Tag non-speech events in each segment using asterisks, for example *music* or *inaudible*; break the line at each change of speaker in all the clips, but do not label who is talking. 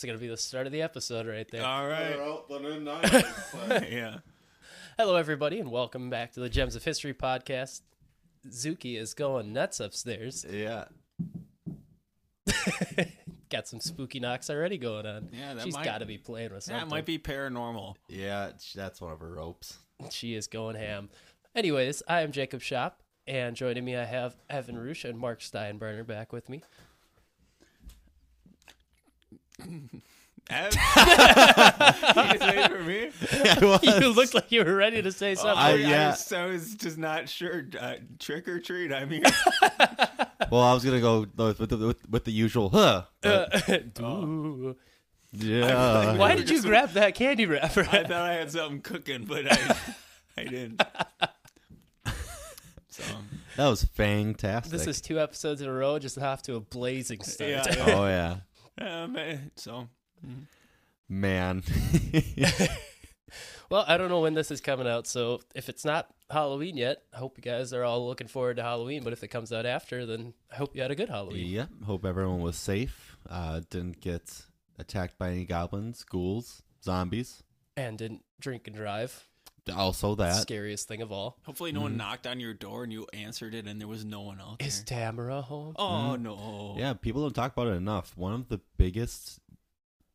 That's gonna be the start of the episode right there.
All right.
opening *laughs* night.
yeah.
Hello, everybody, and welcome back to the Gems of History podcast. Zuki is going nuts upstairs.
yeah. *laughs*
Got some spooky knocks already going on.
Yeah, that
She's
might-
got to be playing with something.
That might be paranormal.
Yeah, that's one of her ropes.
She is going ham. Anyways, I am Jacob Shop, and joining me I have Evan Roosh and Mark Steinbrenner back with me.
Ev- *laughs* you say for me? *laughs* *laughs*
you looked like you were ready to say something.
I-
I,
yeah.
just, I was just not sure. Uh, trick or treat. I mean,
Well, I was gonna go with the with, with the usual huh. but-
Ooh.
yeah.
Why did you grab that candy wrapper?
I thought I had something cooking, but I, I didn't. So
that was fantastic.
this is two episodes in a row, just off to a blazing start.
Yeah.
Oh yeah, *laughs*
um, so
man. *laughs*
Well, I don't know when this is coming out, so if it's not Halloween yet, I hope you guys are all looking forward to Halloween. But if it comes out after, then I hope you had a good Halloween.
yeah. Hope everyone was safe. Uh, didn't get attacked by any goblins, ghouls, zombies.
And didn't drink and drive.
Also that.
Scariest thing of all.
hopefully no one mm-hmm. knocked on your door and you answered it and there was no one out there.
Is Tamara home?
oh mm-hmm. no.
Yeah, people don't talk about it enough. One of the biggest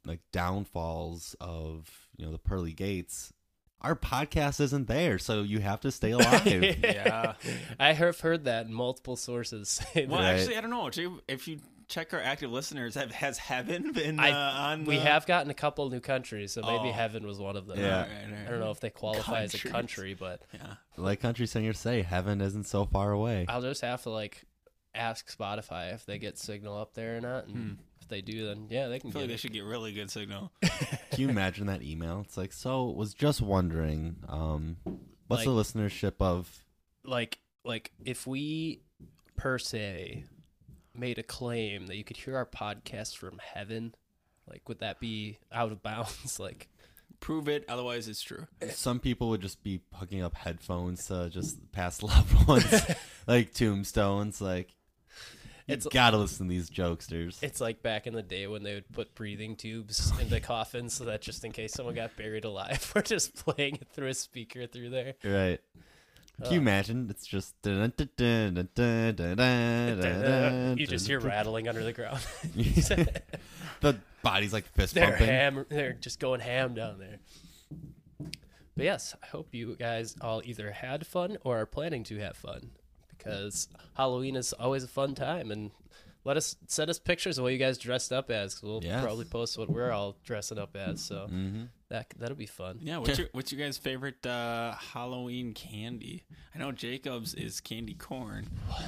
like downfalls of you know the pearly gates. Our podcast isn't there, so you have to stay alive. *laughs*
Yeah.
I have heard that in multiple sources. say
Well.
Right.
actually, I don't know. Actually, If you check our active listeners, have has Heaven *laughs* been
I-
uh, on?
we
the-
have gotten a couple new countries, so maybe
Oh.
Heaven was one of them.
Yeah.
All right, all right.
I don't know if they qualify as a country, but
Yeah.
like country singers say, heaven isn't so far away.
I'll just have to like ask Spotify if they get signal up there or not. And
Hmm.
if they do, then yeah, they can.
I
can
feel like
get
they should get really good signal. *laughs*
Can you imagine that email? It's like, so was just wondering, um, what's the listenership of?
like like if we per se made a claim that you could hear our podcast from heaven like would that be out of bounds *laughs* like
Prove it, otherwise it's true.
Some people would just be hooking up headphones to just past *laughs* loved ones, *laughs* like tombstones. Like, you
It's-
gotta listen to these jokesters.
it's like back in the day when they would put breathing tubes into coffins so that just in case someone got buried alive we're just playing it through a speaker through there
Right. Can you
uh.
imagine? It's just
you just hear rattling under the ground. *laughs* *laughs*
the body's like fist
they're
pumping.
Ham, they're just going ham down there. But yes, I hope you guys all either had fun or are planning to have fun because Halloween is always a fun time. And let us send us pictures of what you guys dressed up as. we we'll
yes.
probably post what we're all dressing up as. So.
Mm-hmm
that that'll be fun
Yeah. What's your What's your guys' favorite uh, Halloween candy? I know Jacob's is candy corn. *sighs*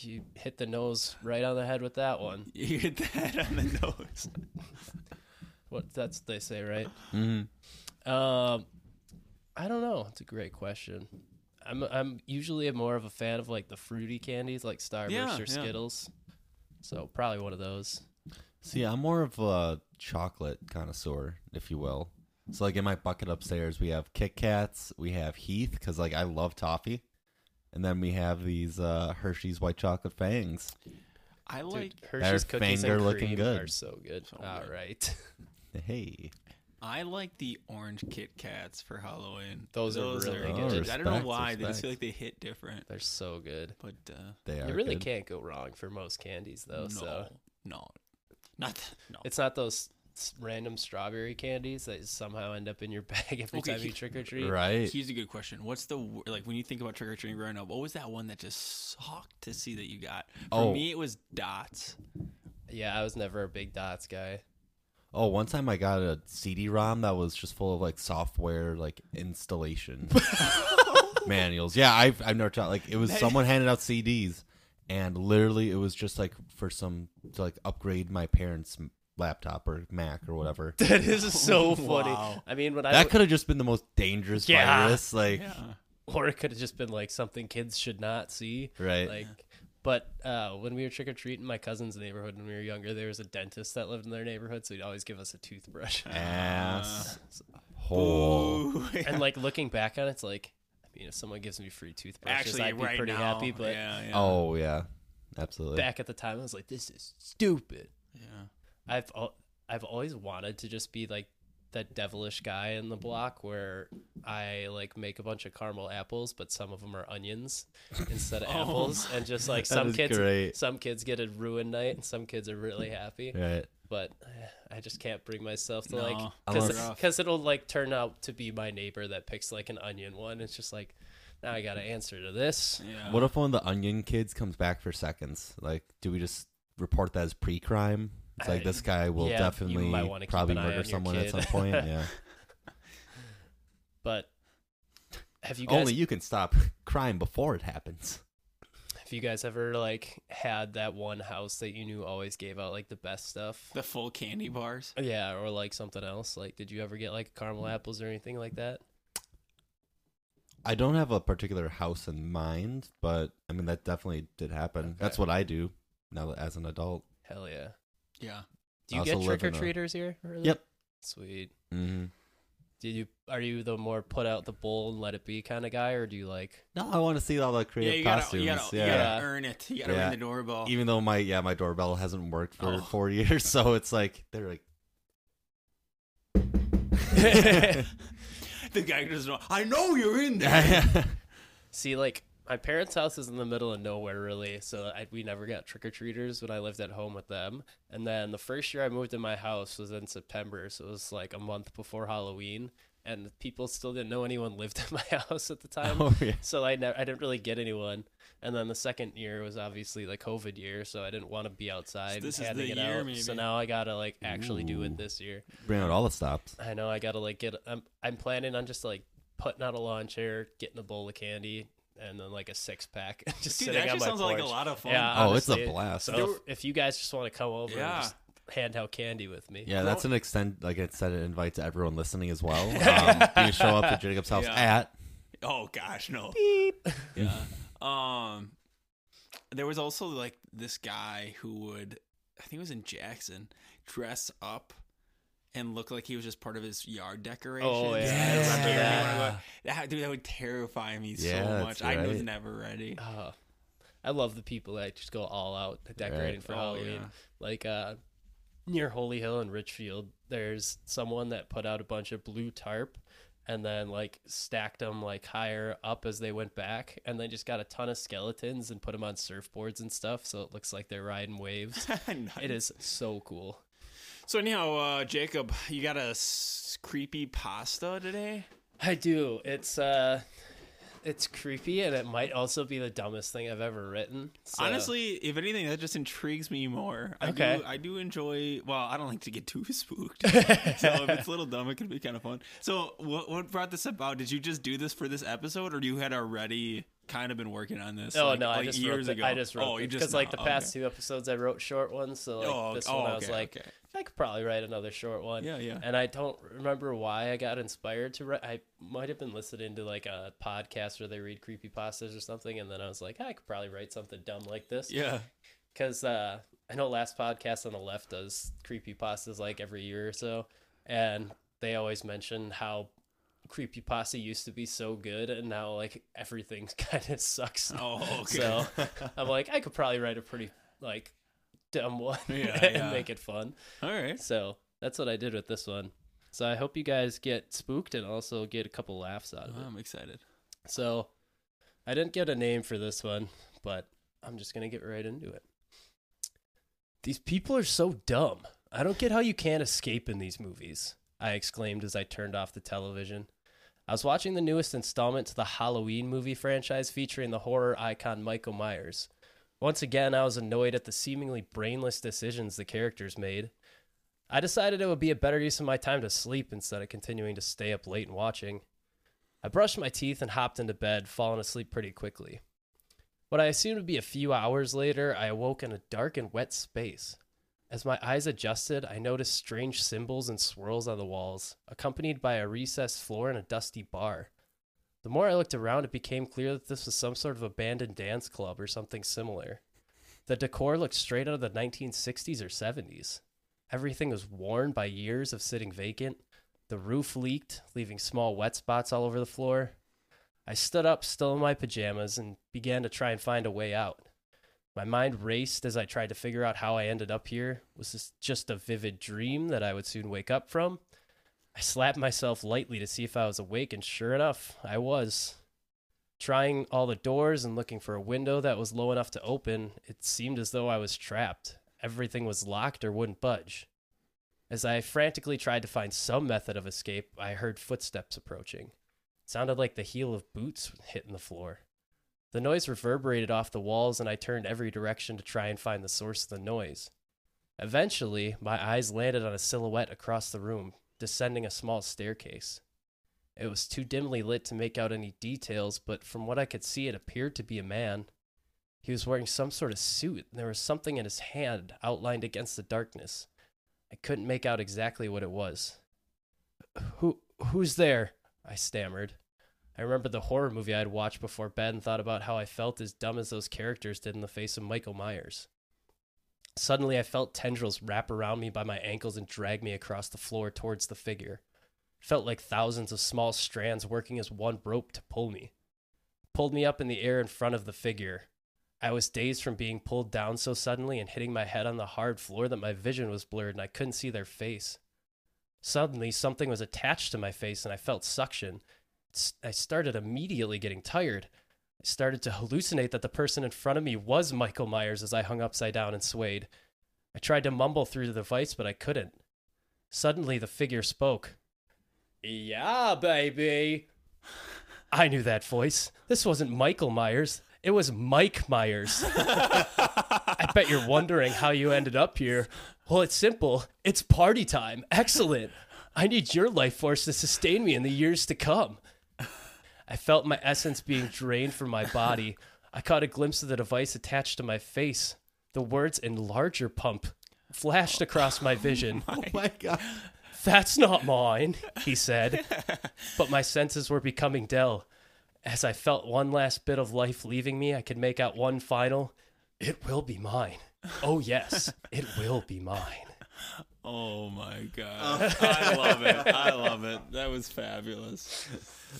you, hit the nose right on the head with that one *laughs*
You hit the head on the nose. *laughs*
what that's what they say right
hmm
Um, I don't know. It's a great question. I'm I'm usually more of a fan of like the fruity candies, like Starburst
Yeah,
or
yeah.
Skittles. So probably one of those.
See, I'm more of a chocolate connoisseur, if you will. So, like in my bucket upstairs, we have Kit Kats, we have Heath, because like I love toffee, and then we have these uh, Hershey's white chocolate fangs.
I
Dude,
like
Hershey's
They're
cookies and
finger looking
cream
good.
are so good.
So
All
good.
right, *laughs*
Hey,
I like the orange Kit Kats for Halloween.
Those are really
good.
I don't know
Respect,
why they just
respect.
feel like they hit different,
they're so good.
but uh,
they are.
You really
good.
can't go wrong for most candies, though.
no,
So
no, not no.
it's not those random strawberry candies that somehow end up in your *laughs* bag every
Okay,
time you trick or treat.
Right.
Here's a good question. What's the like when you think about trick or treating growing up? What was that one that just sucked to see that you got? For
Oh.
me, it was dots.
Yeah, I was never a big dots guy.
Oh, one time I got a CD-ROM that was just full of like software, like installation *laughs* *laughs* manuals. Yeah, I've I've never tried. Like it was someone handed out CDs, and literally it was just like for some to like upgrade my parents' laptop or Mac or whatever. *laughs*
That is so *laughs* funny.
Wow.
I mean, when I
That could have just been the most dangerous
Yeah.
virus. Like,
Yeah.
or it could have just been like something kids should not see.
right?
Like, but uh, when we were trick or treating my cousin's neighborhood when we were younger, there was a dentist that lived in their neighborhood, so he'd always give us a toothbrush.
Ass *laughs* hole.
Ooh,
and like looking back on it, it's like, I know someone gives me free toothbrushes,
actually,
I'd be
right
pretty
now,
happy. But
yeah, yeah,
Oh yeah, absolutely.
back at the time, I was like, this is stupid.
yeah.
I've al- I've always wanted to just be like that devilish guy in the block where I like make a bunch of caramel apples, but some of them are onions instead of *laughs*
Oh
apples, and just like *laughs* some kids,
great.
some kids get a ruined night, and some kids are really happy.
Right.
But eh, I just can't bring myself to
No,
like because because it'll like turn out to be my neighbor that picks like an onion one. It's just like now I got to answer to this.
Yeah.
What if one of the onion kids comes back for seconds? Like, do we just report that as pre-crime? It's like
I-
this guy will
yeah,
definitely
might wanna keep
probably murder someone at some point. Yeah. *laughs*
But have you guys
Only you can stop crime before it happens.
have you guys ever like had that one house that you knew always gave out like the best stuff?
the full candy bars?
Yeah, or like something else. Like, did you ever get like caramel apples or anything like that?
I don't have a particular house in mind, but I mean that definitely did happen. That's what I do now that- as an adult.
Hell yeah.
Yeah.
Do you get trick or treaters here? Really?
Yep.
Sweet.
hmm
Did you are you the more put out the bowl and let it be kind of guy, or do you like?
No, I want to see all the
Yeah,
creative
you gotta,
costumes.
you gotta,
yeah.
you gotta earn it. You gotta
Yeah.
ring the doorbell.
Even though my yeah my doorbell hasn't worked for
Oh.
four years, *laughs* so it's like they're like *laughs*
the guy just, know, I know you're in there. *laughs*
See, like my parents' house is in the middle of nowhere, really. So I, we never got trick or treaters when I lived at home with them. And then the first year I moved in my house was in September, so it was like a month before Halloween, and people still didn't know anyone *laughs* lived in my house at the time.
oh yeah.
So I never, I didn't really get anyone. And then the second year was obviously the COVID year, so I didn't want to be outside
this is the
it
year,
out.
maybe.
So now I gotta like actually do it this year.
Bring out all the stops.
I know I gotta like get. I'm I'm planning on just like putting out a lawn chair, getting a bowl of candy, and then like a six pack, *laughs* just
Dude,
sitting
that
on
actually
my
sounds like a lot of fun.
Yeah,
Oh, it's a
honestly.
blast.
So if, if you guys just want to come over
Yeah.
and just hand out candy with me,
Yeah, that's an extent like I said, an invite to everyone listening as well. *laughs* Um, you show up at Jacob's house
Yeah.
at
Oh gosh, no.
beep. *laughs*
Yeah. um, there was also like this guy who would, I think it was in Jackson, dress up and look like he was just part of his yard decoration.
Oh, yeah,
I remember that.
when I go- that. Dude, that would terrify me
Yeah,
so
that's
much. I was never ready.
Oh, I love the people that just go all out decorating for
Oh,
Halloween.
yeah.
Like uh, near Holy Hill in Richfield, there's someone that put out a bunch of blue tarp and then like stacked them like higher up as they went back and then just got a ton of skeletons and put them on surfboards and stuff so it looks like they're riding waves. *laughs*
Nice.
it is so cool.
So anyhow, uh, Jacob, you got a s- creepy pasta today?
I do. It's uh it's creepy and it might also be the dumbest thing I've ever written. So-
Honestly, if anything, that just intrigues me more. I
Okay.
do, I do enjoy. Well, I don't like to get too *laughs* spooked, *laughs* so if it's a little dumb, it could be kind of fun. So, what what brought this about? Did you just do this for this episode, or you had already kind of been working on this?
Oh
like,
no! I
like
just
years
wrote the,
ago.
I just wrote
Oh,
because like the past
Okay.
two episodes I wrote short ones, so like
Oh,
this
oh,
one I was
okay,
like,
okay.
I could probably write another short one.
Yeah, yeah.
And I don't remember why I got inspired to write. I might have been listening to like a podcast where they read creepy pastas or something, and then I was like, I could probably write something dumb like this.
Yeah.
Because uh, I know last podcast on the left does creepy pastas like every year or so, and they always mention how creepy pasta used to be so good, and now like everything *laughs* kind of sucks.
Oh, okay.
So *laughs* I'm like, I could probably write a pretty like dumb one
Yeah, *laughs*
and
yeah.
make it fun.
All right.
So that's what I did with this one. So I hope you guys get spooked and also get a couple laughs out of it.
I'm excited.
So I didn't get a name for this one, but I'm just gonna get right into it. These people are so dumb. I don't get how you can't escape in these movies. I exclaimed as I turned off the television. I was watching the newest installment to the Halloween movie franchise featuring the horror icon Michael Myers. Once again, I was annoyed at the seemingly brainless decisions the characters made. I decided it would be a better use of my time to sleep instead of continuing to stay up late and watching. I brushed my teeth and hopped into bed, falling asleep pretty quickly. What I assumed would be a few hours later, I awoke in a dark and wet space. As my eyes adjusted, I noticed strange symbols and swirls on the walls, accompanied by a recessed floor and a dusty bar. The more I looked around, it became clear that this was some sort of abandoned dance club or something similar. The decor looked straight out of the 1960s or 70s. Everything was worn by years of sitting vacant. The roof leaked, leaving small wet spots all over the floor. I stood up, still in my pajamas, and began to try and find a way out. My mind raced as I tried to figure out how I ended up here. Was this just a vivid dream that I would soon wake up from? I slapped myself lightly to see if I was awake, and sure enough, I was. Trying all the doors and looking for a window that was low enough to open, it seemed as though I was trapped. Everything was locked or wouldn't budge. As I frantically tried to find some method of escape, I heard footsteps approaching. It sounded like the heel of boots hitting the floor. The noise reverberated off the walls, and I turned every direction to try and find the source of the noise. Eventually, my eyes landed on a silhouette across the room, descending a small staircase. It was too dimly lit to make out any details, but from what I could see, it appeared to be a man. He was wearing some sort of suit, and there was something in his hand outlined against the darkness. I couldn't make out exactly what it was. Who who's there? I stammered. I remembered the horror movie I had watched before bed and thought about how I felt as dumb as those characters did in the face of Michael Myers. Suddenly, I felt tendrils wrap around me by my ankles and drag me across the floor towards the figure. It felt like thousands of small strands working as one rope to pull me. Pulled me up in the air in front of the figure. I was dazed from being pulled down so suddenly and hitting my head on the hard floor that my vision was blurred and I couldn't see their face. Suddenly, something was attached to my face and I felt suction. I started immediately getting tired. Started to hallucinate that the person in front of me was Michael Myers as I hung upside down and swayed. I tried to mumble through the device, but I couldn't. Suddenly, the figure spoke. Yeah, baby. *sighs* I knew that voice. This wasn't Michael Myers. It was Mike Myers. *laughs* I bet you're wondering how you ended up here. Well, it's simple. It's party time. Excellent. I need your life force to sustain me in the years to come. I felt my essence being drained from my body. I caught a glimpse of the device attached to my face. The words enlarger pump flashed across my vision. *laughs*
Oh my god.
That's not mine, he said. But my senses were becoming dull. As I felt one last bit of life leaving me, I could make out one final, it will be mine. Oh, yes, it will be mine.
Oh my god. Oh. *laughs* I love it. I love it. That was fabulous.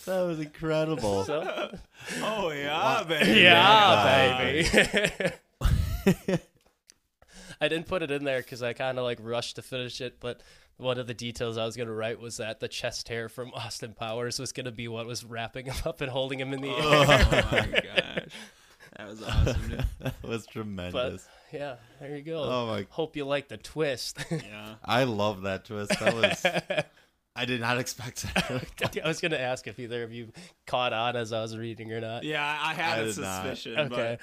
That was incredible.
So, *laughs*
Oh yeah, baby.
yeah, baby. *laughs* I didn't put it in there because I kind of like rushed to finish it, but one of the details I was going to write was that the chest hair from Austin Powers was going to be what was wrapping him up and holding him in the oh air.
Oh my gosh. That was awesome, dude.
that was
But
tremendous.
Yeah, there you go.
Oh my
Hope you like the twist. *laughs*
Yeah.
I love that twist. That was *laughs* I did not expect that. *laughs*
I was going to ask if either of you caught on as I was reading or not.
Yeah, I had
I
a
did not.
suspicion,
Okay.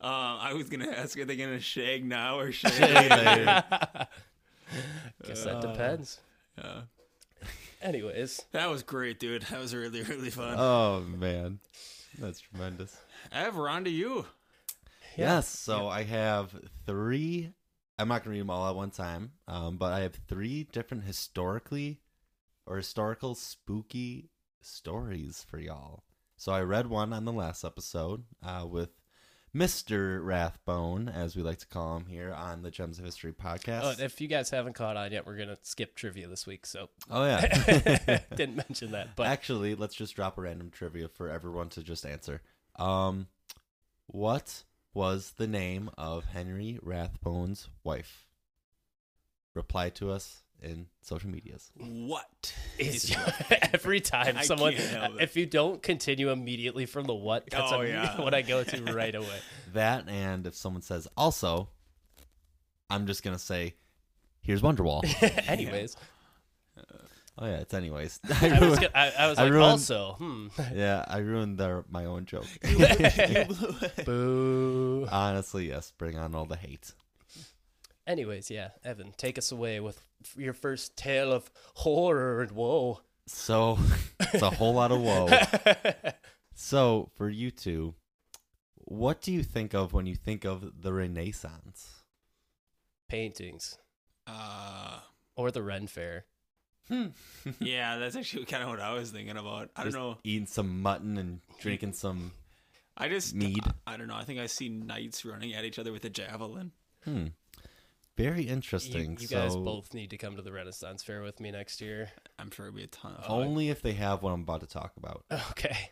but um, I was gonna ask, are they gonna shag now or shag
Shag
later?
later.
Guess that
Uh,
depends.
Yeah.
Anyways,
That was great, dude. That was really, really fun.
oh man. That's tremendous.
Ev, we're on to you.
Yeah.
Yes. So I have three. I'm not gonna read them all at one time, um, but I have three different historically or historical spooky stories for y'all. So I read one on the last episode uh, with Mister Rathbone, as we like to call him here on the Gems of History podcast.
oh, if you guys haven't caught on yet, we're going to skip trivia this week. So
oh yeah. *laughs* *laughs*
didn't mention that. But
Actually, let's just drop a random trivia for everyone to just answer. Um, what was the name of Henry Rathbone's wife? Reply to us in social medias.
What
It's *laughs* every *laughs* time someone
can't help uh, it.
if you don't continue immediately from the what that's
Oh,
a-
yeah. *laughs*
what I go to right away.
That and if someone says also, I'm just gonna say, here's Wonderwall.
Anyways,
oh yeah, it's anyways. *laughs*
I was,
ruined-
gonna, I, I was
I
like
ruined-
also, hmm. *laughs*
yeah, I ruined their my own joke. *laughs*
Boo.
Honestly, yes. Bring on all the hate.
Anyways, yeah, Evan, take us away with your first tale of horror and woe.
So it's a whole lot of woe. So, for you two, what do you think of when you think of the Renaissance?
Paintings
Uh,
or the Ren Fair.
Yeah, that's actually kind of what I was thinking about. I don't know.
Eating some mutton and drinking some.
I just
Mead.
I, I don't know. I think I see knights running at each other with a javelin.
Hmm. Very interesting.
you
so,
guys both need to come to the Renaissance Fair with me next year.
I'm sure it'd be a ton of fun.
only if they have what I'm about to talk about. *laughs*
Okay.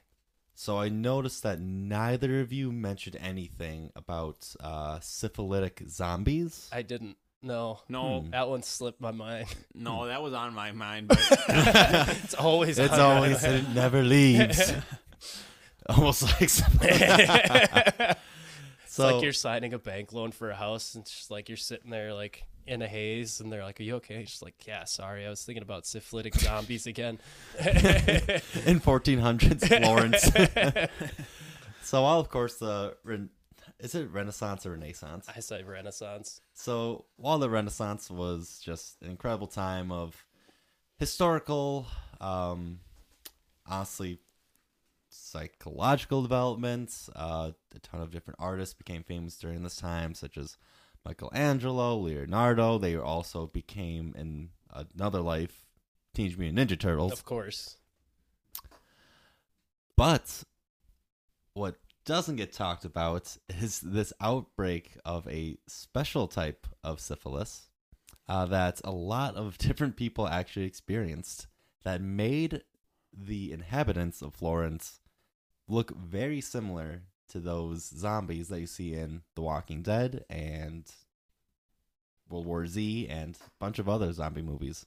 So I noticed that neither of you mentioned anything about uh, syphilitic zombies.
I didn't. No,
No,
Hmm.
that one slipped my mind. *laughs*
no, that was on my mind. But *laughs*
it's always.
It's
on my
always
mind.
it never leaves. *laughs* Almost like
it's
so.
like you're signing a bank loan for a house, and it's just like you're sitting there like in a haze, and they're like, "Are you okay?" You're just like, "Yeah, sorry, I was thinking about syphilitic zombies again."
in 1400s Florence. so while of course the Ren- is it Renaissance or Renaissance?
I say Renaissance.
So while the Renaissance was just an incredible time of historical, um, honestly, psychological developments, uh, a ton of different artists became famous during this time, such as Michelangelo, Leonardo. They also became in another life Teenage Mutant Ninja Turtles.
Of course.
But what doesn't get talked about is this outbreak of a special type of syphilis uh, that a lot of *laughs* different people actually experienced that made the inhabitants of Florence look very similar to those zombies that you see in The Walking Dead and World War Z and a bunch of other zombie movies.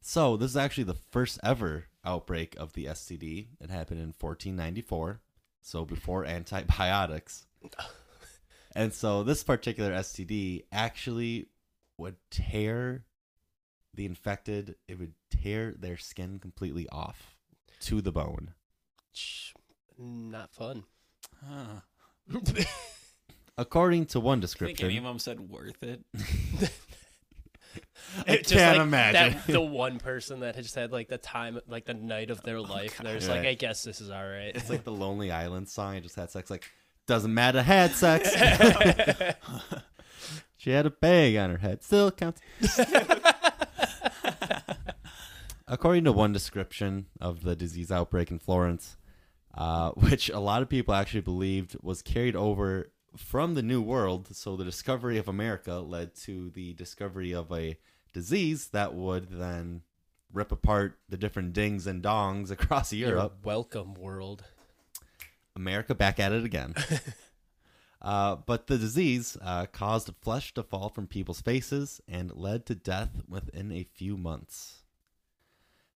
So, this is actually the first ever outbreak of the STD. It happened in 1494, so before antibiotics. *laughs* and so, this particular STD actually would tear the infected, it would tear their skin completely off to the bone.
Shh, Not fun.
huh. *laughs*
According to one
I think any
description,
of them said worth it. *laughs* *laughs*
I
It's
can't
like
imagine.
that, the one person that has had like the time, like the night of their life. and they're just like, I guess this is all right.
it's like the *laughs* Lonely Island song. I just had sex. Like, doesn't matter, had sex. *laughs* she had a bag on her head. Still counts. According to one description of the disease outbreak in Florence, uh, which a lot of people actually believed was carried over from the New World, so the discovery of America led to the discovery of a disease that would then rip apart the different dings and dongs across
You're
Europe.
welcome, world.
America back at it again. *laughs* uh, but the disease uh, caused flesh to fall from people's faces and led to death within a few months.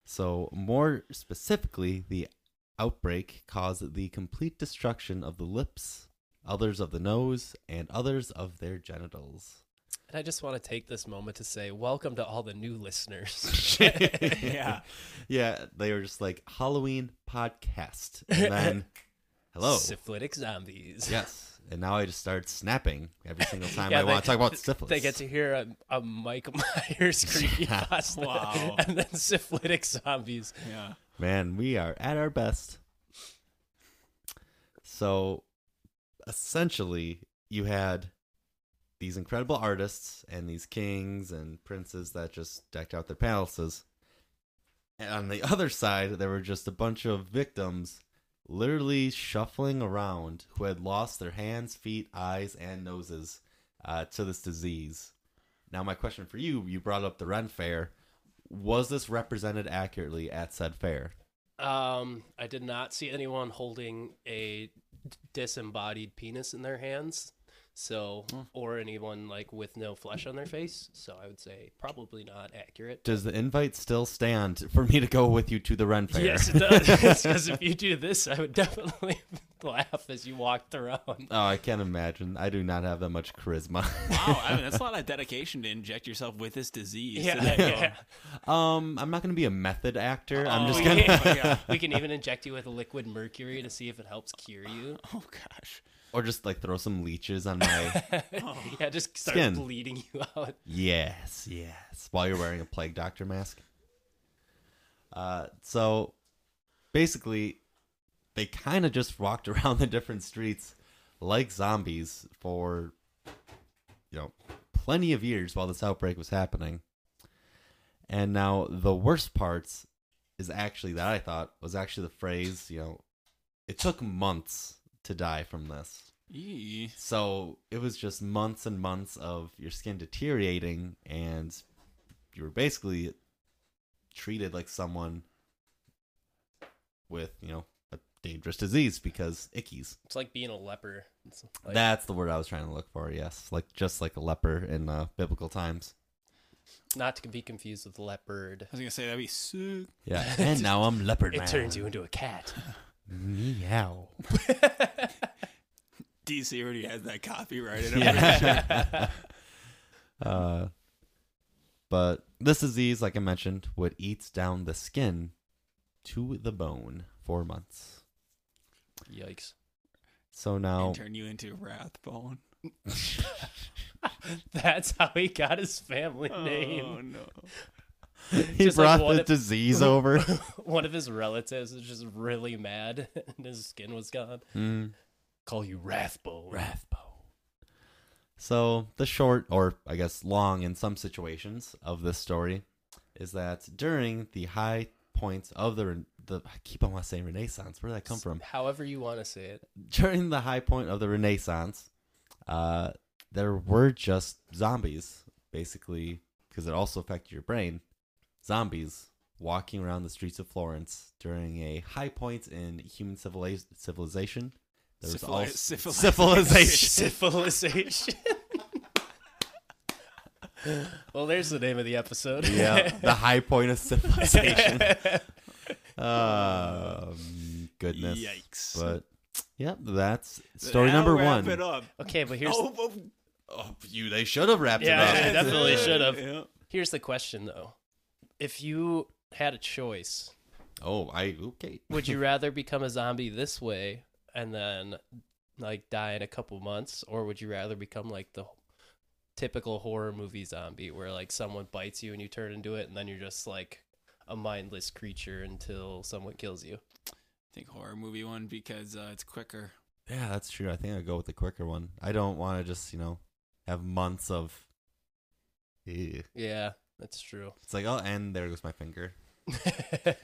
So, more specifically, the outbreak caused the complete destruction of the lips, others of the nose, and others of their genitals.
And I just want to take this moment to say, welcome to all the new listeners. *laughs* *laughs*
yeah.
Yeah, they were just like Halloween podcast. And then, *laughs* hello.
Syphilitic zombies.
Yes. And now I just start snapping every single time
Yeah,
I want to talk about syphilis.
They get to hear a, a Mike Myers creepy
Yeah.
pasta
Wow.
and then syphilitic zombies.
Yeah.
Man, we are at our best. So, essentially, you had these incredible artists and these kings and princes that just decked out their palaces. And on the *laughs* other side, there were just a bunch of victims literally shuffling around who had lost their hands, feet, eyes, and noses uh, to this disease. Now, my question for you you brought up the Ren Fair. Was this represented accurately at said fair?
Um, I did not see anyone holding a disembodied penis in their hands. So, or anyone like with no flesh on their face. So, I would say probably not accurate.
Does the invite still stand for me to go with you to the Ren Fair?
Yes, it does. *laughs* Because if you do this, I would definitely *laughs* laugh as you walked around.
oh, I can't imagine. I do not have that much charisma.
Wow. I mean, that's a *laughs* lot of dedication to inject yourself with this disease.
Yeah,
to then go,
yeah.
um, I'm not going to be a method actor. I'm
Oh,
just going to.
Yeah.
we can even inject you with liquid mercury to see if it helps cure you.
Oh gosh.
Or just like throw some leeches on my. *laughs*
yeah, just start
Skin.
bleeding you out.
yes, yes. While you're wearing a plague doctor mask. Uh, so basically, they kind of just walked *laughs* around the different streets like zombies for, you know, plenty of years while this outbreak was happening. And now the worst parts is actually that I thought was actually the phrase, you know, it took months to die from this.
Yee.
So it was just months and months of your skin deteriorating, and you were basically treated like someone with, you know, a dangerous disease because ickies.
It's like being a leper. Like,
That's the word I was trying to look for. Yes, like just like a leper in uh, biblical times.
not to be confused with leopard.
I was gonna say that'd be sick.
Yeah, *laughs* and now I'm leopard
It
man.
turns you into a cat. *laughs*
meow. *laughs*
DC already has that copyrighted.
Yeah. *laughs* *laughs* uh, but this disease, like I mentioned, would eat down the skin to the bone for months.
Yikes.
So now,
and turn you into Wrathbone. *laughs*
That's how he got his family name.
Oh no!
he
just
brought
one
the
of-
disease over.
One of his relatives was just really mad and his skin was gone.
Mm.
Call you Wrathbone.
Rathbone. So the short, or I guess long in some situations, of this story is that during the high points of the the I keep on saying Renaissance. Where did that come from?
However you want to say it.
During the high point of the Renaissance, uh, there were just zombies, basically, because it also affected your brain. Zombies walking around the streets of Florence during a high point in human civiliz- civilization. There was
Syphili-
also
civilization.
civilization. *laughs*
Civilization. well, there's the name of the episode.
yeah, the high point of civilization. *laughs* um, goodness.
Yikes!
But yep, that's story
Now
number
wrap
one.
It up.
okay, but here's
Oh, oh,
Oh, you they should have wrapped
Yeah,
it
they
up.
definitely should have.
Yeah.
here's the question though. If you had a choice,
Oh, I okay.
would you rather become a zombie this way and then like die in a couple months, or would you rather become like the typical horror movie zombie where like someone bites you and you turn into it and then you're just like a mindless creature until someone kills you?
I think horror movie one because uh, it's quicker.
Yeah, that's true. I think I'll go with the quicker one. I don't want to just you know have months of. Ew.
Yeah, that's true.
It's like oh, and there goes my finger. *laughs*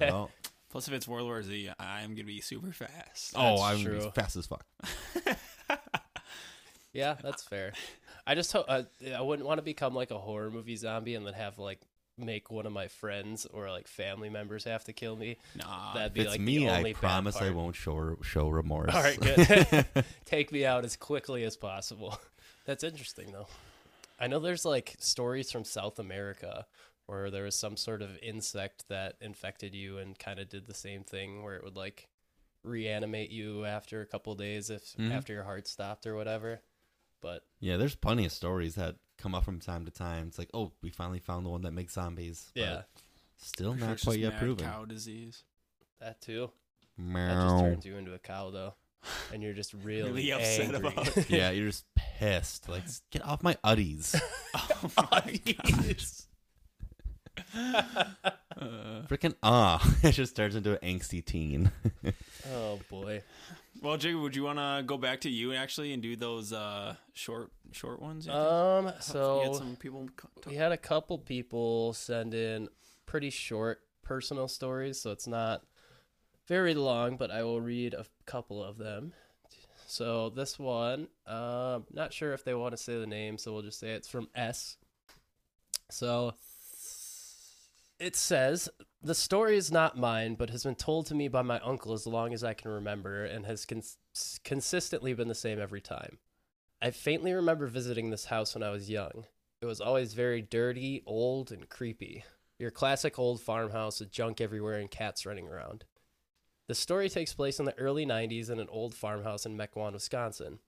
Oh,
Plus, if it's World War Z, I'm gonna be super fast.
oh,
That's
I'm
true.
fast as fuck. *laughs*
Yeah, that's fair. I just hope uh, I wouldn't want to become like a horror movie zombie and then have like make one of my friends or like family members have to kill me.
Nah,
That'd
If
be
it's
like
me,
the
I
only bad
promise I
part.
won't show show remorse.
All right, good. *laughs* *laughs* Take me out as quickly as possible. That's interesting though. I know there's like stories from South America where there was some sort of insect that infected you and kind of did the same thing where it would like reanimate you after a couple days if
Mhm.
after your heart stopped or whatever. But
Yeah, there's plenty of stories that come up from time to time. It's like, oh, we finally found the one that makes zombies. but
yeah,
still
Pretty sure
not quite yet proven.
Cow disease.
that too. That just turns you into a cow though. And you're just *laughs* really,
Really upset
angry.
about it. *laughs*
yeah, you're just pissed. Like, get off my uddies. *laughs*
Oh my god. *laughs* Uh,
Freaking ah! *laughs* it just turns into an angsty teen. *laughs*
oh boy.
well, Jacob, would you want to go back to you actually and do those uh, short short ones? you think?
Um
you had
so
some people. talk-
we had a couple people send in pretty short personal stories, so it's not very long, but I will read a couple of them. So this one, um, not sure if they want to say the name, so we'll just say it's from S. So it says the story is not mine, but has been told to me by my uncle as long as I can remember, and has cons- consistently been the same every time. I faintly remember visiting this house when I was young. It was always very dirty, old, and creepy. Your classic old farmhouse with junk everywhere and cats running around. The story takes place in the early 90s in an old farmhouse in Mequon, Wisconsin.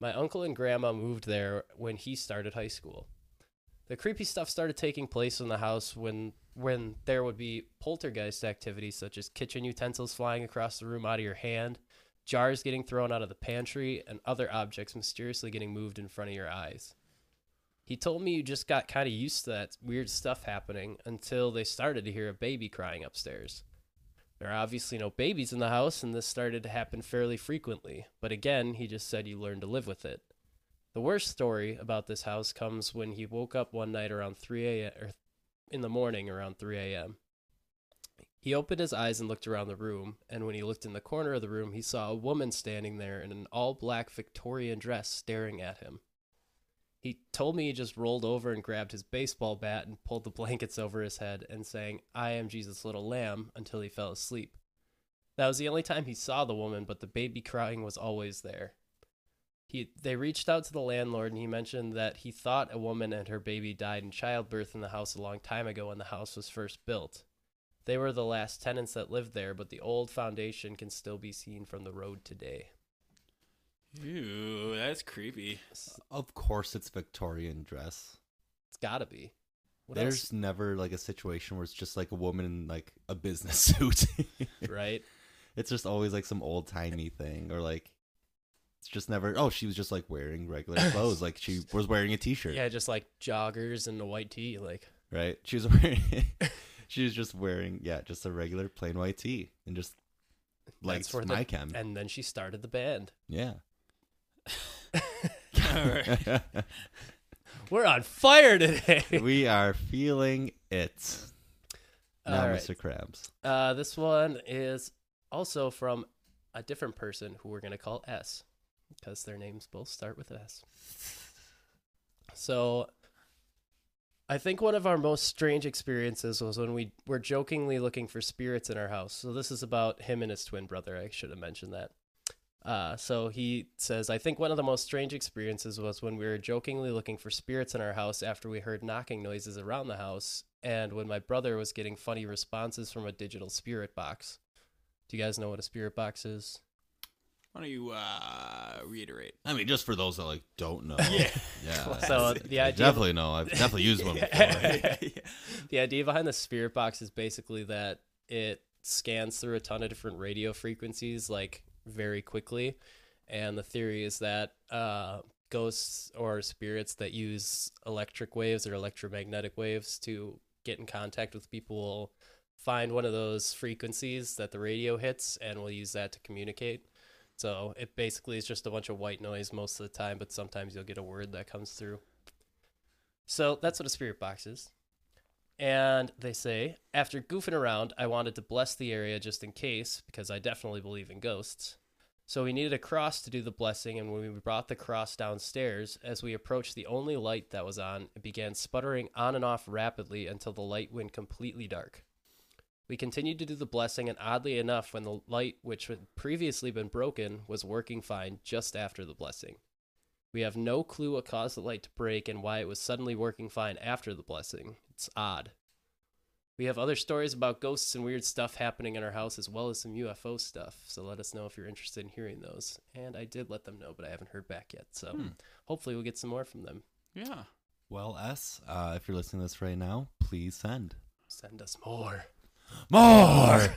My uncle and grandma moved there when he started high school. The creepy stuff started taking place in the house when when there would be poltergeist activities such as kitchen utensils flying across the room out of your hand, jars getting thrown out of the pantry, and other objects mysteriously getting moved in front of your eyes. He told me you just got kind of used to that weird stuff happening until they started to hear a baby crying upstairs. There are obviously no babies in the house, and this started to happen fairly frequently, but again, he just said you learn to live with it. The worst story about this house comes when he woke up one night around 3 a.m. or in the morning around 3 a.m. He opened his eyes and looked around the room, and when he looked in the corner of the room, he saw a woman standing there in an all black Victorian dress staring at him. He told me he just rolled over and grabbed his baseball bat and pulled the *laughs* blankets over his head and sang, I am Jesus' little lamb, until he fell asleep. That was the only time he saw the woman, but the baby crying was always there. He they reached out to the landlord and he mentioned that he thought a woman and her baby died in childbirth in the house a long time ago when the house was first built. They were the last tenants that lived there, but the old foundation can still be seen from the road today.
Ew, that's creepy.
Of course, it's Victorian dress.
It's gotta be. What
There's
else?
never like a situation where it's just like a woman in like a business *laughs* suit.
right?
it's just always like some old timey thing, or like it's just never. Oh, she was just like wearing regular *coughs* clothes, like she was wearing a t-shirt,
Yeah, just like joggers and a white tee. Like,
right? She was *laughs* wearing. she was just wearing yeah, just a regular plain white tee, and just like my chem.
and then she started the band.
Yeah. *laughs*
Right.
We're on fire today. *laughs*
we are feeling it. Now,
right.
Mr. Krabs.
Uh, this one is also from a different person who we're going to call S because their names both start with S. So I think one of our most strange experiences was when we were jokingly looking for spirits in our house. So this is about him and his twin brother. I should have mentioned that. Uh, so he says, I think one of the most strange experiences was when we were jokingly looking for spirits in our house after we heard knocking noises around the house, and when my brother was getting funny responses from a digital spirit box. Do you guys know what a spirit box is?
Why don't you uh, reiterate?
I mean, just for those that like don't know. *laughs*
Yeah.
Yeah. *laughs*
So the
I
idea,
definitely know. I've definitely used one *laughs* before.
the idea behind the spirit box is basically that it scans through a ton of different radio frequencies like very quickly, and the theory is that uh, ghosts or spirits that use electric waves or electromagnetic waves to get in contact with people will find one of those frequencies that the radio hits and will use that to communicate. So it basically is just a bunch of white noise most of the time, but sometimes you'll get a word that comes through. So that's what a spirit box is. And they say, after goofing around, I wanted to bless the area just in case, because I definitely believe in ghosts. So we needed a cross to do the blessing, and when we brought the cross downstairs, as we approached the only light that was on, it began sputtering on and off rapidly until the light went completely dark. We continued to do the blessing, and oddly enough, when the light, which had previously been broken, was working fine just after the blessing. We have no clue what caused the light to break and why it was suddenly working fine after the blessing. It's odd. We have other stories about ghosts and weird stuff happening in our house as well as some UFO stuff, so let us know if you're interested in hearing those. And I did let them know, but I haven't heard back yet, so
Hmm.
hopefully we'll get some more from them.
Yeah.
Well, S, uh, if you're listening to this right now, please send
Send us more.
More.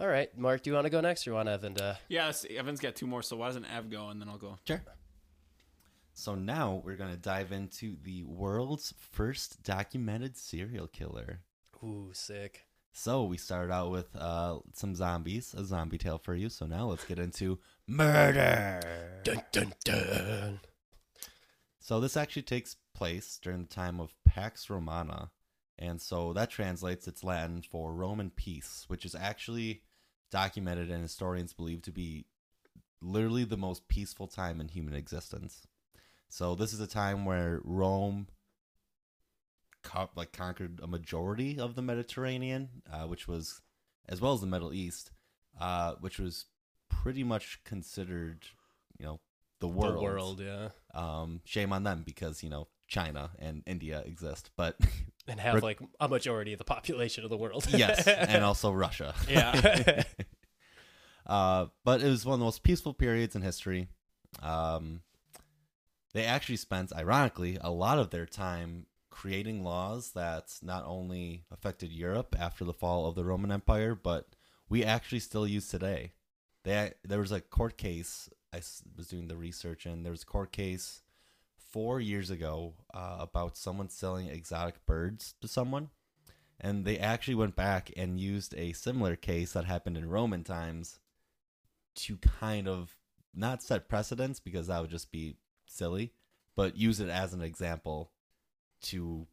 All right, Mark, do you want to go next or you want Evan to?
Yeah, let's see. Evan's got two more, so why doesn't Ev go and then I'll go?
Sure. So now we're gonna dive into the world's first documented serial killer.
Ooh, sick.
So we started out with uh, some zombies, a zombie tale for you. So now let's get into murder.
Dun dun dun.
So this actually takes place during the time of Pax Romana, and so that translates it's Latin for Roman peace, which is actually documented and historians believe to be literally the most peaceful time in human existence. So this is a time where Rome co- like conquered a majority of the Mediterranean, uh, which was as well as the Middle East, uh, which was pretty much considered, you know, the world.
The world, yeah.
Um, shame on them because you know China and India exist, but *laughs*
And have
Rick-
like a majority of the population of the world.
yes, and *laughs* also Russia.
Yeah. *laughs*
uh, but it was one of the most peaceful periods in history. Um, they actually spent, ironically, a lot of their time creating laws that not only affected Europe after the fall of the Roman Empire, but we actually still use today. They, there was a court case I was doing the research and There was a court case four years ago uh, about someone selling exotic birds to someone and they actually went back and used a similar case that happened in Roman times to kind of not set precedents because that would just be silly, but use it as an example to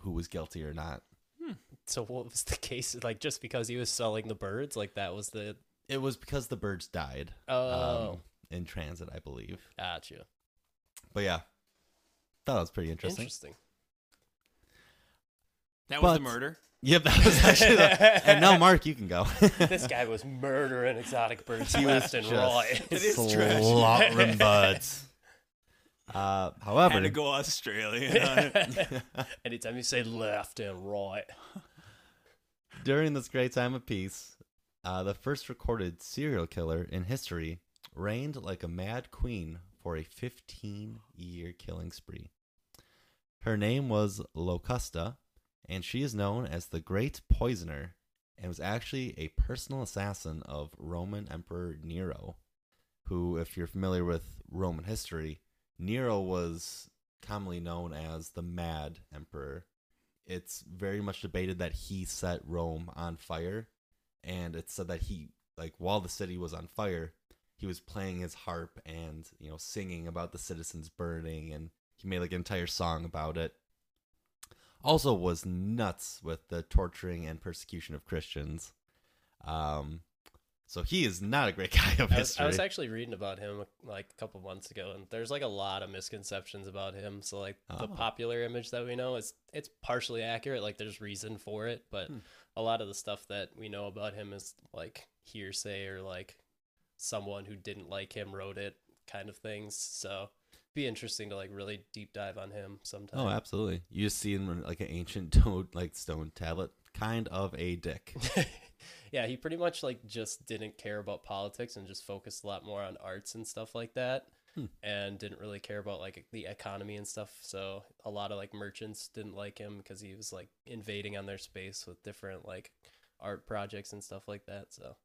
who was guilty or not.
so what was the *laughs* case? Like just because he was selling the birds, like that was the
It was because the birds died
oh,
um, in transit, I believe.
gotcha.
But yeah, thought that was pretty interesting.
Interesting.
That was the murder.
Yep, that was actually. The, and now, Mark, you can go. *laughs*
this guy was murdering exotic birds
He *laughs* was
left and
just
right.
It is trash.
slaughtering *laughs* buds. Uh, however,
Had to go Australia.
Anytime you say left and right,
during this great time of peace, uh, the first recorded serial killer in history reigned like a mad queen for a 15 year killing spree. Her name was Locusta, and she is known as the Great Poisoner and was actually a personal assassin of Roman Emperor Nero, who, if you're familiar with Roman history, Nero was commonly known as the Mad Emperor. It's very much debated that he set Rome on fire, and it's said that he like while the city was on fire, he was playing his harp and you know singing about the citizens burning, and he made like an entire song about it. Also, was nuts with the torturing and persecution of Christians. Um, so he is not a great *laughs* guy of
I was,
history.
I was actually reading about him like a couple months ago, and there's like a lot of misconceptions about him. So like the
Oh.
popular image that we know is it's partially accurate. Like there's reason for it, but
Hmm.
a lot of the stuff that we know about him is like hearsay or like someone who didn't like him wrote it kind of things. So be interesting to like really deep dive on him sometime.
oh, absolutely. You just see him like an ancient *laughs* toad, like stone tablet, kind of a dick. *laughs*
yeah, he pretty much like just didn't care about politics and just focused a lot more on arts and stuff like that.
Hmm.
And didn't really care about like the economy and stuff. So a lot of like merchants didn't like him because he was like invading on their space with different like art projects and stuff like that. So,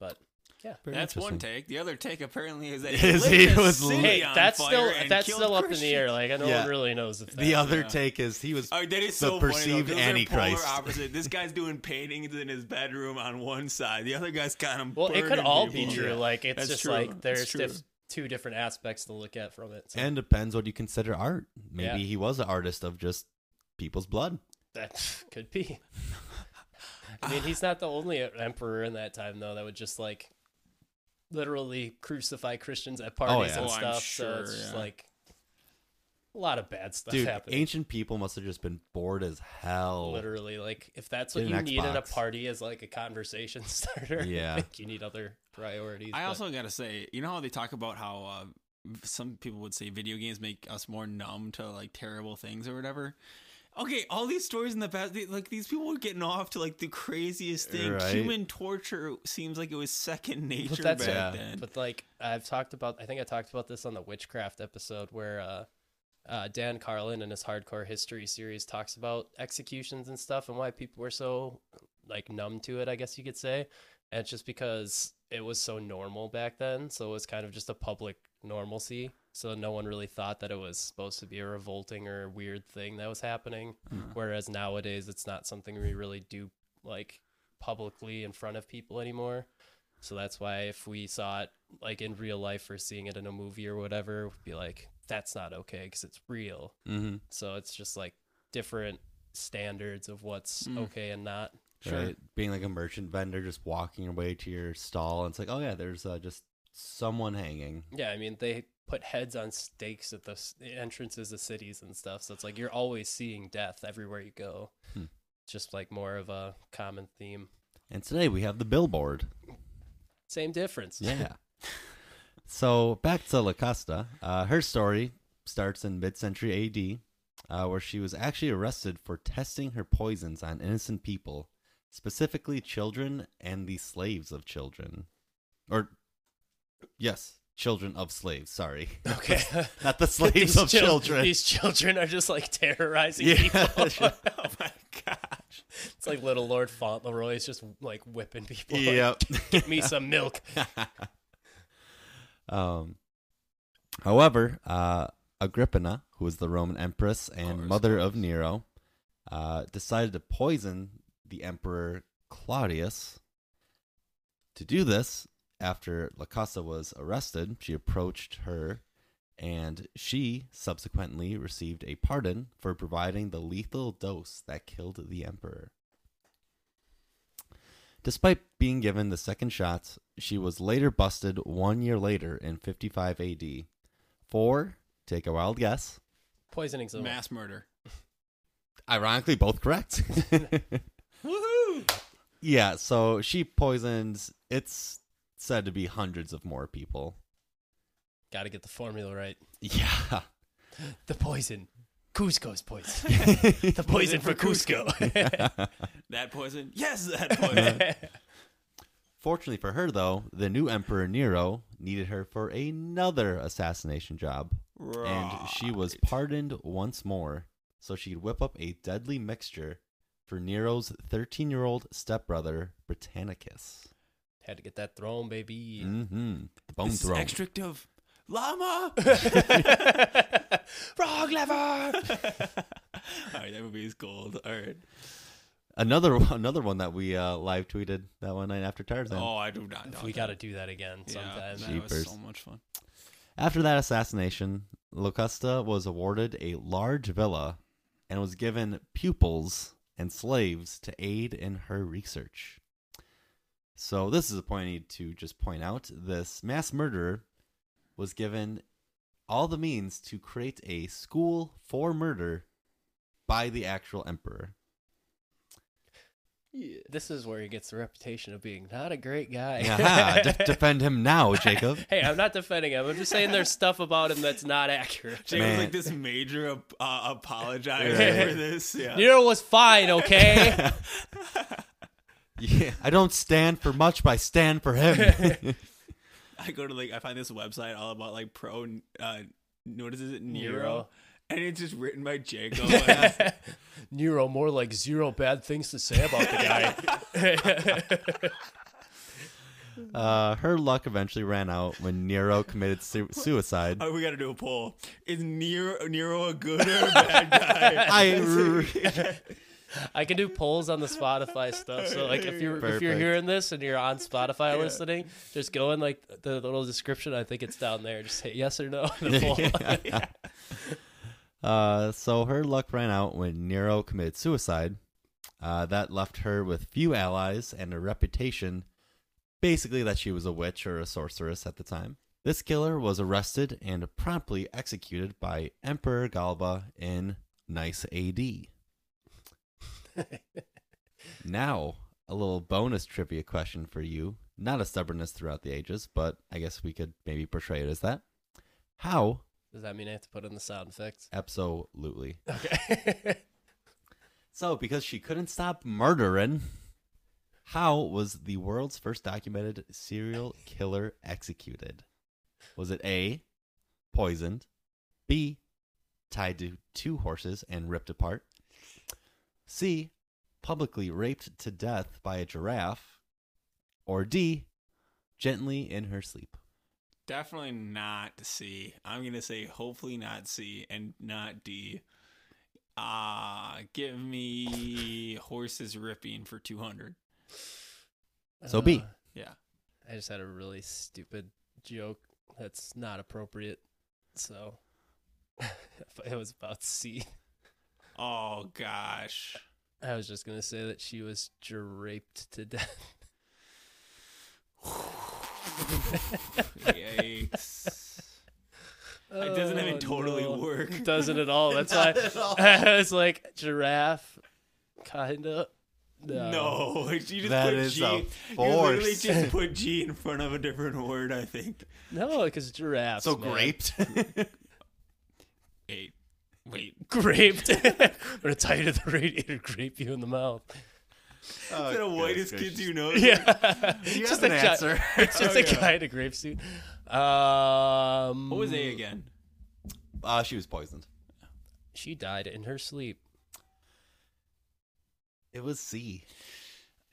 but yeah,
Very
That's one take. The other take apparently is that *laughs*
Is
lit
he was
city
hey, that's still that's still up in the air. Like no
Yeah.
one really knows if
The other
yeah.
take is he was
Oh, that is
the
so
perceived
though. Those are
Antichrist.
Polar opposite. This *laughs* guy's doing paintings in his bedroom on one side. The other guy's got him.
Well, it could
burning
all be true.
Yeah.
Like it's
That's
just
true.
like there's diff- two different aspects to look at from it. So
and depends what you consider art. Maybe
Yeah.
he was an artist of just people's blood.
That *laughs* could be. I mean, he's not the only emperor in that time, though, that would just like literally crucify Christians at parties
yeah.
and
Oh, I'm
stuff.
sure,
so it's just
yeah.
like a lot of bad stuff
Dude,
happening.
ancient people must have just been bored as hell.
Literally, like if that's what
Get
you
an
need in a party as like a conversation *laughs* starter,
Yeah.
I you need other priorities.
I
but-
also gotta say, you know how they talk about how uh, some people would say video games make us more numb to like terrible things or whatever. Okay, all these stories in the past, they, like these people were getting off to like the craziest thing.
Right.
Human torture seems like it was second nature
that's
back
Yeah.
then.
But like I've talked about, I think I talked about this on the witchcraft episode where uh, uh, Dan Carlin in his Hardcore History series talks about executions and stuff and why people were so like numb to it. I guess you could say, and it's just because it was so normal back then. So it was kind of just a public normalcy. So no one really thought that it was supposed to be a revolting or weird thing that was happening. Whereas nowadays, it's not something we really do like publicly in front of people anymore. So that's why if we saw it like in real life or seeing it in a movie or whatever, we'd be like, that's not okay because it's real.
Mm-hmm.
So it's just like different standards of what's
Mm.
okay and not.
Sure.
Right? Being like a merchant vendor, just walking your way to your stall, and it's like, oh yeah, there's uh, just someone hanging.
Yeah, I mean, they put heads on stakes at the entrances of cities and stuff. So it's like you're always seeing death everywhere you go.
Hmm.
Just like more of a common theme.
And today we have the billboard.
Same difference.
Yeah. *laughs* so back to Locusta. Uh, her story starts in mid-century AD, uh, where she was actually arrested for testing her poisons on innocent people, specifically children and the slaves of children, or yes, children of slaves. Sorry,
Okay. *laughs*
not the *laughs* slaves
These
of
chil-
children.
These children are just like terrorizing
Yeah,
people. *laughs*
oh my gosh.
It's like little Lord Fauntleroy's just like whipping people. like,
Yep.
Get me some milk.
um, however, uh, Agrippina, who was the Roman empress and mother of Nero, uh, decided to poison the emperor Claudius. To do this, after Locusta was arrested, she approached her, and she subsequently received a pardon for providing the lethal dose that killed the emperor. Despite being given the second shot, she was later busted one year later in 55 AD for, take a wild guess,
Poisoning someone.
Mass murder.
Ironically, both correct. *laughs*
Woohoo!
yeah, so she poisoned. It's said to be hundreds of more people.
Got to get the formula right.
Yeah.
The poison. Kuzco's poison. *laughs* the poison for Cusco. *laughs*
That poison? Yes, that poison. *laughs*
Fortunately for her, though, the new Emperor Nero needed her for another assassination job. And she was pardoned once more so she could whip up a deadly mixture for Nero's 13 year old stepbrother, Britannicus.
Had to get that throne, baby.
Mm-hmm. The bone
This is
throne.
extract of llama. *laughs*
Frog lever. *laughs*
All right, that movie is gold. All right.
Another *laughs* another one that we uh, live tweeted that one night after Tarzan.
Oh, I do not know.
we got to do that again
Yeah,
sometime.
that was
Jeepers.
so much fun.
After that assassination, Locusta was awarded a large villa and was given pupils and slaves to aid in her research. So, this is a point I need to just point out. This mass murderer was given all the means to create a school for murder by the actual emperor.
This is where he gets the reputation of being not a great guy.
Aha, *laughs* de- defend him now, Jacob. *laughs*
hey, I'm not defending him. I'm just saying there's stuff about him that's not accurate.
Jake
Man.
was like this major ap- uh, apologizer
Right.
for this. Yeah.
Nero was fine, okay? *laughs*
Yeah, I don't stand for much, but I stand for him. *laughs* *laughs*
I go to like I find this website all about like pro uh what is it Nero,
Nero.
and it's just written by Jacob. Like, *laughs*
Nero, more like zero bad things to say about the guy.
Uh, her luck eventually ran out when Nero committed su- suicide.
oh, we got to do a poll. Is Nero Nero a good or a bad guy?
I
I can do polls on the Spotify stuff. So like if you're if you're hearing this and you're on Spotify listening, just go in like the little description. I think it's down there. Just hit yes or no. *laughs* in the poll.
uh, so her luck ran out when Nero committed suicide. Uh, that left her with few allies and a reputation, basically that she was a witch or a sorceress at the time. This killer was arrested and promptly executed by Emperor Galba in Nice AD. *laughs* now, a little bonus trivia question for you. Not a stubbornness throughout the ages, but I guess we could maybe portray it as that. How?
Does that mean I have to put in the sound effects?
Absolutely.
Okay. *laughs*
So, because she couldn't stop murdering, how was the world's first documented serial killer executed? Was it A, poisoned, B, tied to two horses and ripped apart, C, publicly raped to death by a giraffe, or D, gently in her sleep?
Definitely not C. I'm gonna say hopefully not C and not D. Ah, give me horses ripping for two hundred.
So B.
Uh,
Yeah.
I just had a really stupid joke that's not appropriate. So *laughs* it was about C.
Oh gosh.
I was just gonna say that she was draped to death.
Yikes. *laughs* It doesn't even
Oh,
totally
no.
work.
It doesn't at all. That's *laughs* why *laughs* I was like giraffe, kinda. No.
No, you just
That
put
is
G.
a
You literally just put G in front of a different word. I think.
No, because giraffe.
So
man.
graped?
Eight. Wait. *laughs*
Graped. I'm gonna tie you to the radiator, grape you in the mouth.
Oh,
Is that the whitest
goodness
kid you know?
Yeah. *laughs*
You *laughs*
Just
an
a gi-
answer.
It's just
Oh,
a
yeah.
guy in a grape suit. Um,
What was A again?
Uh, she was poisoned.
She died in her sleep.
It was C.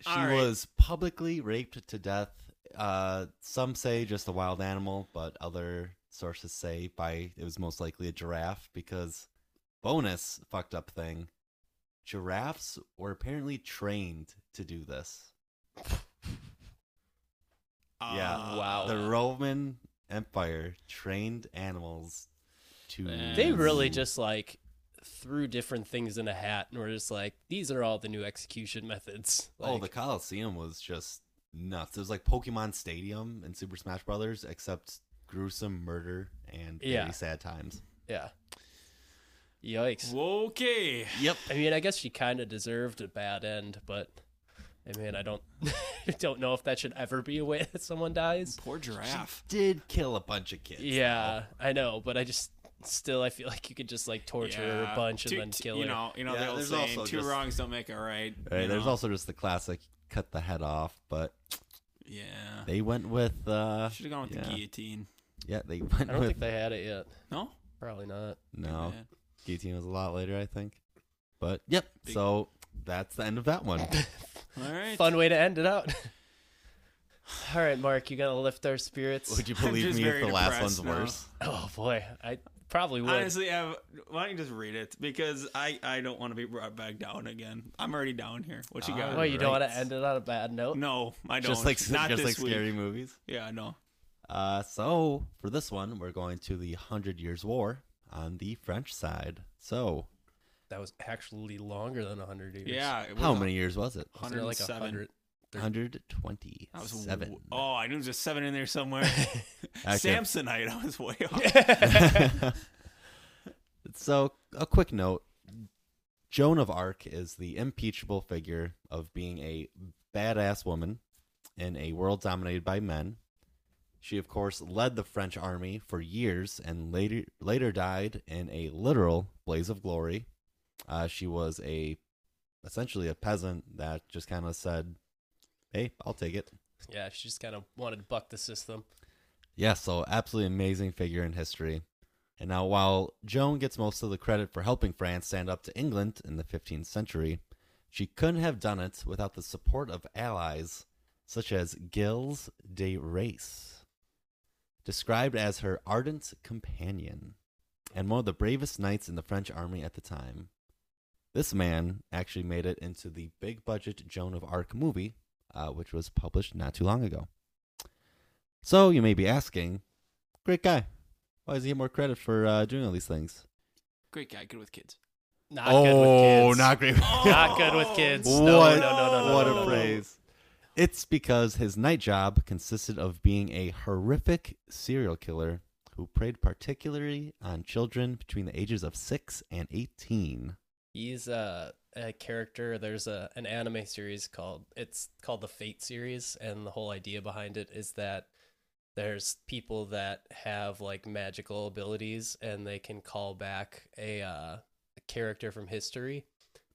She
All right.
was publicly raped to death. Uh, some say just a wild animal, but other sources say by it was most likely a giraffe because bonus fucked up thing. Giraffes were apparently trained to do this. Yeah.
Uh,
Wow.
The Roman Empire trained animals to.
They really just like threw different things in a hat and were just like, these are all the new execution methods.
oh, the Coliseum was just nuts. It was like Pokemon Stadium and Super Smash Brothers, except gruesome murder and very
Yeah.
sad times.
yeah. Yikes.
Okay.
Yep.
I mean, I guess she kind of deserved a bad end, but I mean, I don't *laughs* don't know if that should ever be a way that someone dies.
Poor giraffe.
Did kill a bunch of kids.
Yeah, I know, but I just still I feel like you could just like torture her a bunch
Two-
and then
two-
kill
you
her.
know, you know
Yeah,
the old
there's
saying,
also
two
just-
wrongs don't make a right.
Right,
you
there's
know?
also just the classic cut the head off, but
yeah.
they went with uh
Should have gone with
yeah.
the guillotine.
yeah, they *laughs* went.
I don't
with
think they had it yet.
No.
Probably not.
no.
Yeah.
Guillotine was a lot later, I think. But yep,
Big-
so that's the end of that one. *laughs*
All right.
Fun way to end it out. *laughs* All right, Mark, you gotta lift our spirits.
Would you *laughs* believe
just
me if
very
the last one's
now.
worse?
Oh boy, I probably would.
Honestly, Ev, why don't you just read it? Because I, I don't want to be brought back down again. I'm already down here. What you got?
Ah.
well, you don't want to end it on a bad note.
No, I don't.
Just like
Not
just
this
like
week.
scary movies.
Yeah, no.
Uh, so for this one, we're going to the Hundred Years' War on the French side. So
That was actually longer than hundred years.
Yeah. it
how
was
many years was it?
Wasn't it like a
107.
hundred?
Hundred twenty-seven.
That was w- oh, I knew there's a seven in there somewhere. *laughs* *laughs* Samsonite. I was way off. *laughs*
so a quick note: Joan of Arc is the impeachable figure of being a badass woman in a world dominated by men. She, of course, led the French army for years and later later died in a literal blaze of glory. Uh, she was a essentially a peasant that just kind of said, "Hey, I'll take it."
Yeah, she just kind of wanted to buck the system.
Yeah, so absolutely amazing figure in history. And now, while Joan gets most of the credit for helping France stand up to England in the 15th century, she couldn't have done it without the support of allies such as Gilles de Rais, described as her ardent companion and one of the bravest knights in the French army at the time. This man actually made it into the big budget Joan of Arc movie, uh, which was published not too long ago. So you may be asking, great guy. Why does he get more credit for uh, doing all these things?
Great guy, good with kids.
Not good with kids.
Oh, not great.
Not good with kids. No,
what?
no, no, no, no,
what
no,
a
no, no.
phrase. It's because his night job consisted of being a horrific serial killer who preyed particularly on children between the ages of 6 and 18.
He's a, a character. There's a an anime series called it's called the Fate series, and the whole idea behind it is that there's people that have like magical abilities, and they can call back a, uh, a character from history,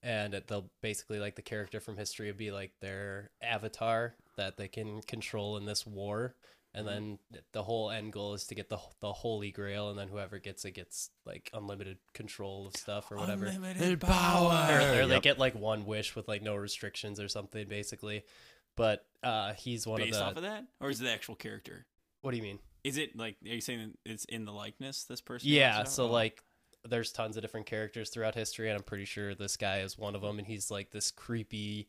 and it, they'll basically like the character from history would be like their avatar that they can control in this war. And then the whole end goal is to get the the holy grail, and then whoever gets it gets like unlimited control of stuff or whatever
Unlimited
power.
or, or they get like one wish with like no restrictions or something basically but uh he's one
Based
of the
off of that, or is it the actual character?
what do you mean
Is it like? Are you saying that it's in the likeness? This person?
yeah so like there's tons of different characters throughout history and i'm pretty sure this guy is one of them and he's like this creepy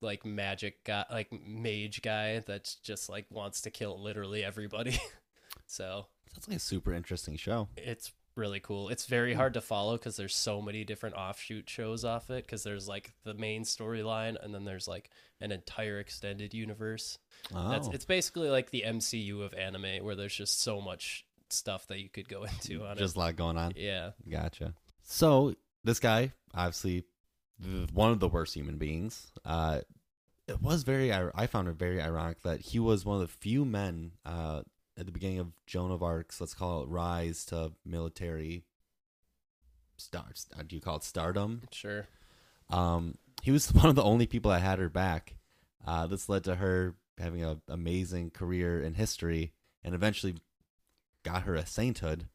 like magic guy like mage guy that's just like wants to kill literally everybody *laughs* so
Sounds like a super interesting show.
it's really cool. It's very hmm. hard to follow because there's so many different offshoot shows off it. Because there's like the main storyline, and then there's like an entire extended universe.
Oh.
That's it's basically like the MCU of anime, where there's just so much stuff that you could go *laughs* into on
just a lot going on.
Yeah,
Gotcha. So this guy, obviously, one of the worst human beings. Uh, it was very. I found it very ironic that he was one of the few men uh, at the beginning of Joan of Arc's. Let's call it rise to military. Star, star- do you call it stardom?
sure.
Um, he was *laughs* one of the only people that had her back. Uh, this led to her having an amazing career in history and eventually got her a sainthood.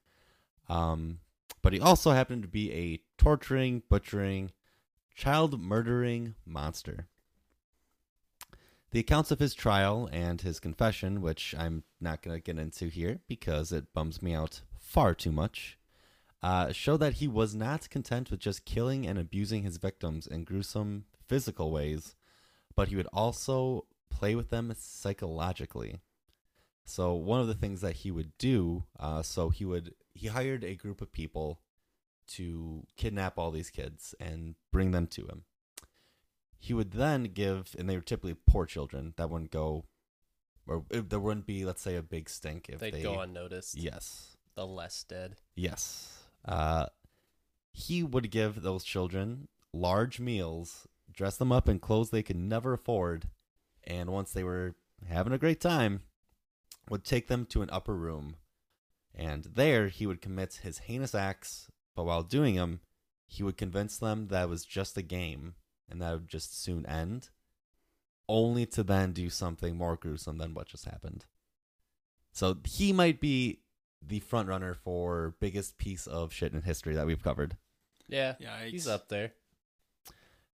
Um, but he also happened to be a torturing, butchering, child murdering monster. The accounts of his trial and his confession, which I'm not going to get into here because it bums me out far too much, uh, show that he was not content with just killing and abusing his victims in gruesome physical ways, but he would also play with them psychologically. So one of the things that he would do, uh, so he would he hired a group of people to kidnap all these kids and bring them to him. He would then give, and they were typically poor children that wouldn't go, or there wouldn't be, let's say, a big stink if
They'd
they
go unnoticed.
Yes,
The less dead.
Yes. Uh, he would give those children large meals, dress them up in clothes they could never afford, and once they were having a great time, would take them to an upper room. And there he would commit his heinous acts, but while doing them, he would convince them that it was just a game and that would just soon end, only to then do something more gruesome than what just happened. So he might be the front runner for biggest piece of shit in history that we've covered.
Yeah,
Yikes.
he's up there.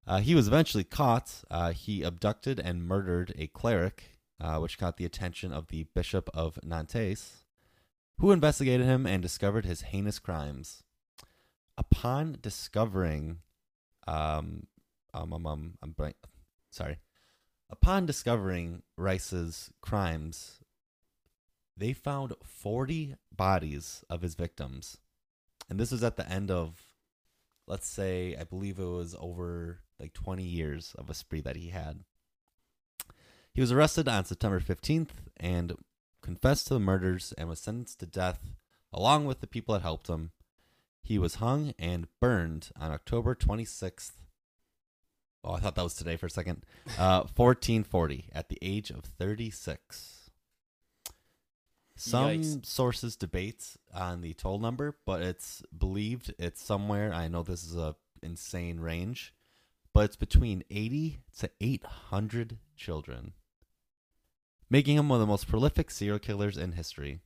Uh, he was eventually caught. Uh, he abducted and murdered a cleric, uh, which caught the attention of the Bishop of Nantes, who investigated him and discovered his heinous crimes. Upon discovering, um, um, um, um I'm blank, sorry. Upon discovering Rice's crimes, they found 40 bodies of his victims. And this was at the end of, let's say, I believe it was over like 20 years of a spree that he had. He was arrested on September 15th and confessed to the murders and was sentenced to death along with the people that helped him. He was hung and burned on October 26th. Oh, I thought that was today for a second. Uh, *laughs* 1440 at the age of 36. Some
Yikes.
sources debate on the toll number, but it's believed it's somewhere. I know this is a insane range, but it's between 80 to 800 children, making him one of the most prolific serial killers in history.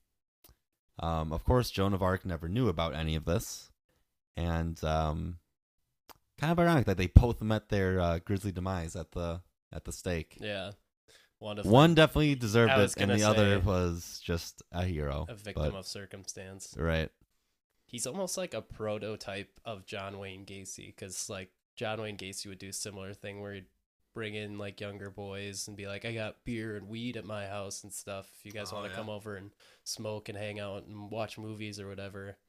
Um, of course, Joan of Arc never knew about any of this, and um, kind of ironic that they both met their uh, grisly demise at the at the stake.
Yeah, one
One definitely deserved it, and the other was just a hero.
a victim
but-
of circumstance.
right.
He's almost like a prototype of John Wayne Gacy because like John Wayne Gacy would do a similar thing where he'd bring in like younger boys and be like, "I got beer and weed at my house and stuff. If you guys
Oh,
want to
yeah.
come over and smoke and hang out and watch movies or whatever,"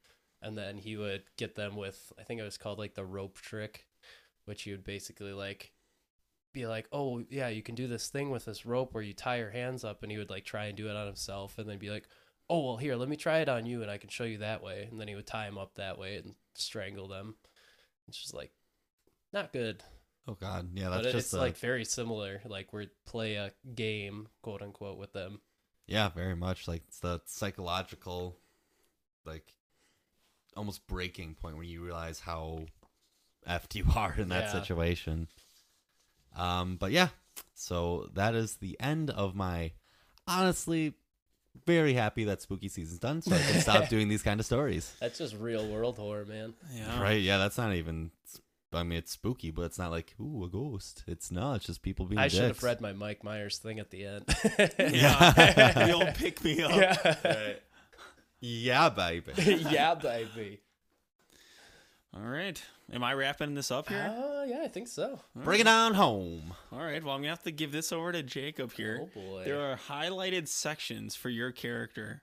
and then he would get them with I think it was called like the rope trick, which he would basically like be like, "Oh yeah, you can do this thing with this rope where you tie your hands up," and he would like try and do it on himself, and then be like, "Oh well, here, let me try it on you, and I can show you that way," and then he would tie him up that way and strangle them. It's just like not good,
Oh God, yeah, that's
but
just
it's
a-
like very similar. Like we play a game, quote unquote, with them.
Yeah, very much. Like it's the psychological, like almost breaking point where you realize how effed you are in that
Yeah.
situation. Um, but yeah, so that is the end of my honestly very happy that spooky season's done, so I can stop *laughs* doing these kind of stories.
That's just real world horror, man.
Yeah.
Right? Yeah, that's not even. I mean, it's spooky, but it's not like ooh a ghost. It's not. It's just people being.
I should have read my Mike Myers thing at the end. *laughs*
Yeah. *laughs* you'll pick me up.
yeah,
Yeah, baby. *laughs*
yeah, baby.
All right. Am I wrapping this up here?
Oh yeah, I think so.
Bring it on home.
All right. Well, I'm gonna have to give this over to Jacob here.
Oh boy.
There are highlighted sections for your character.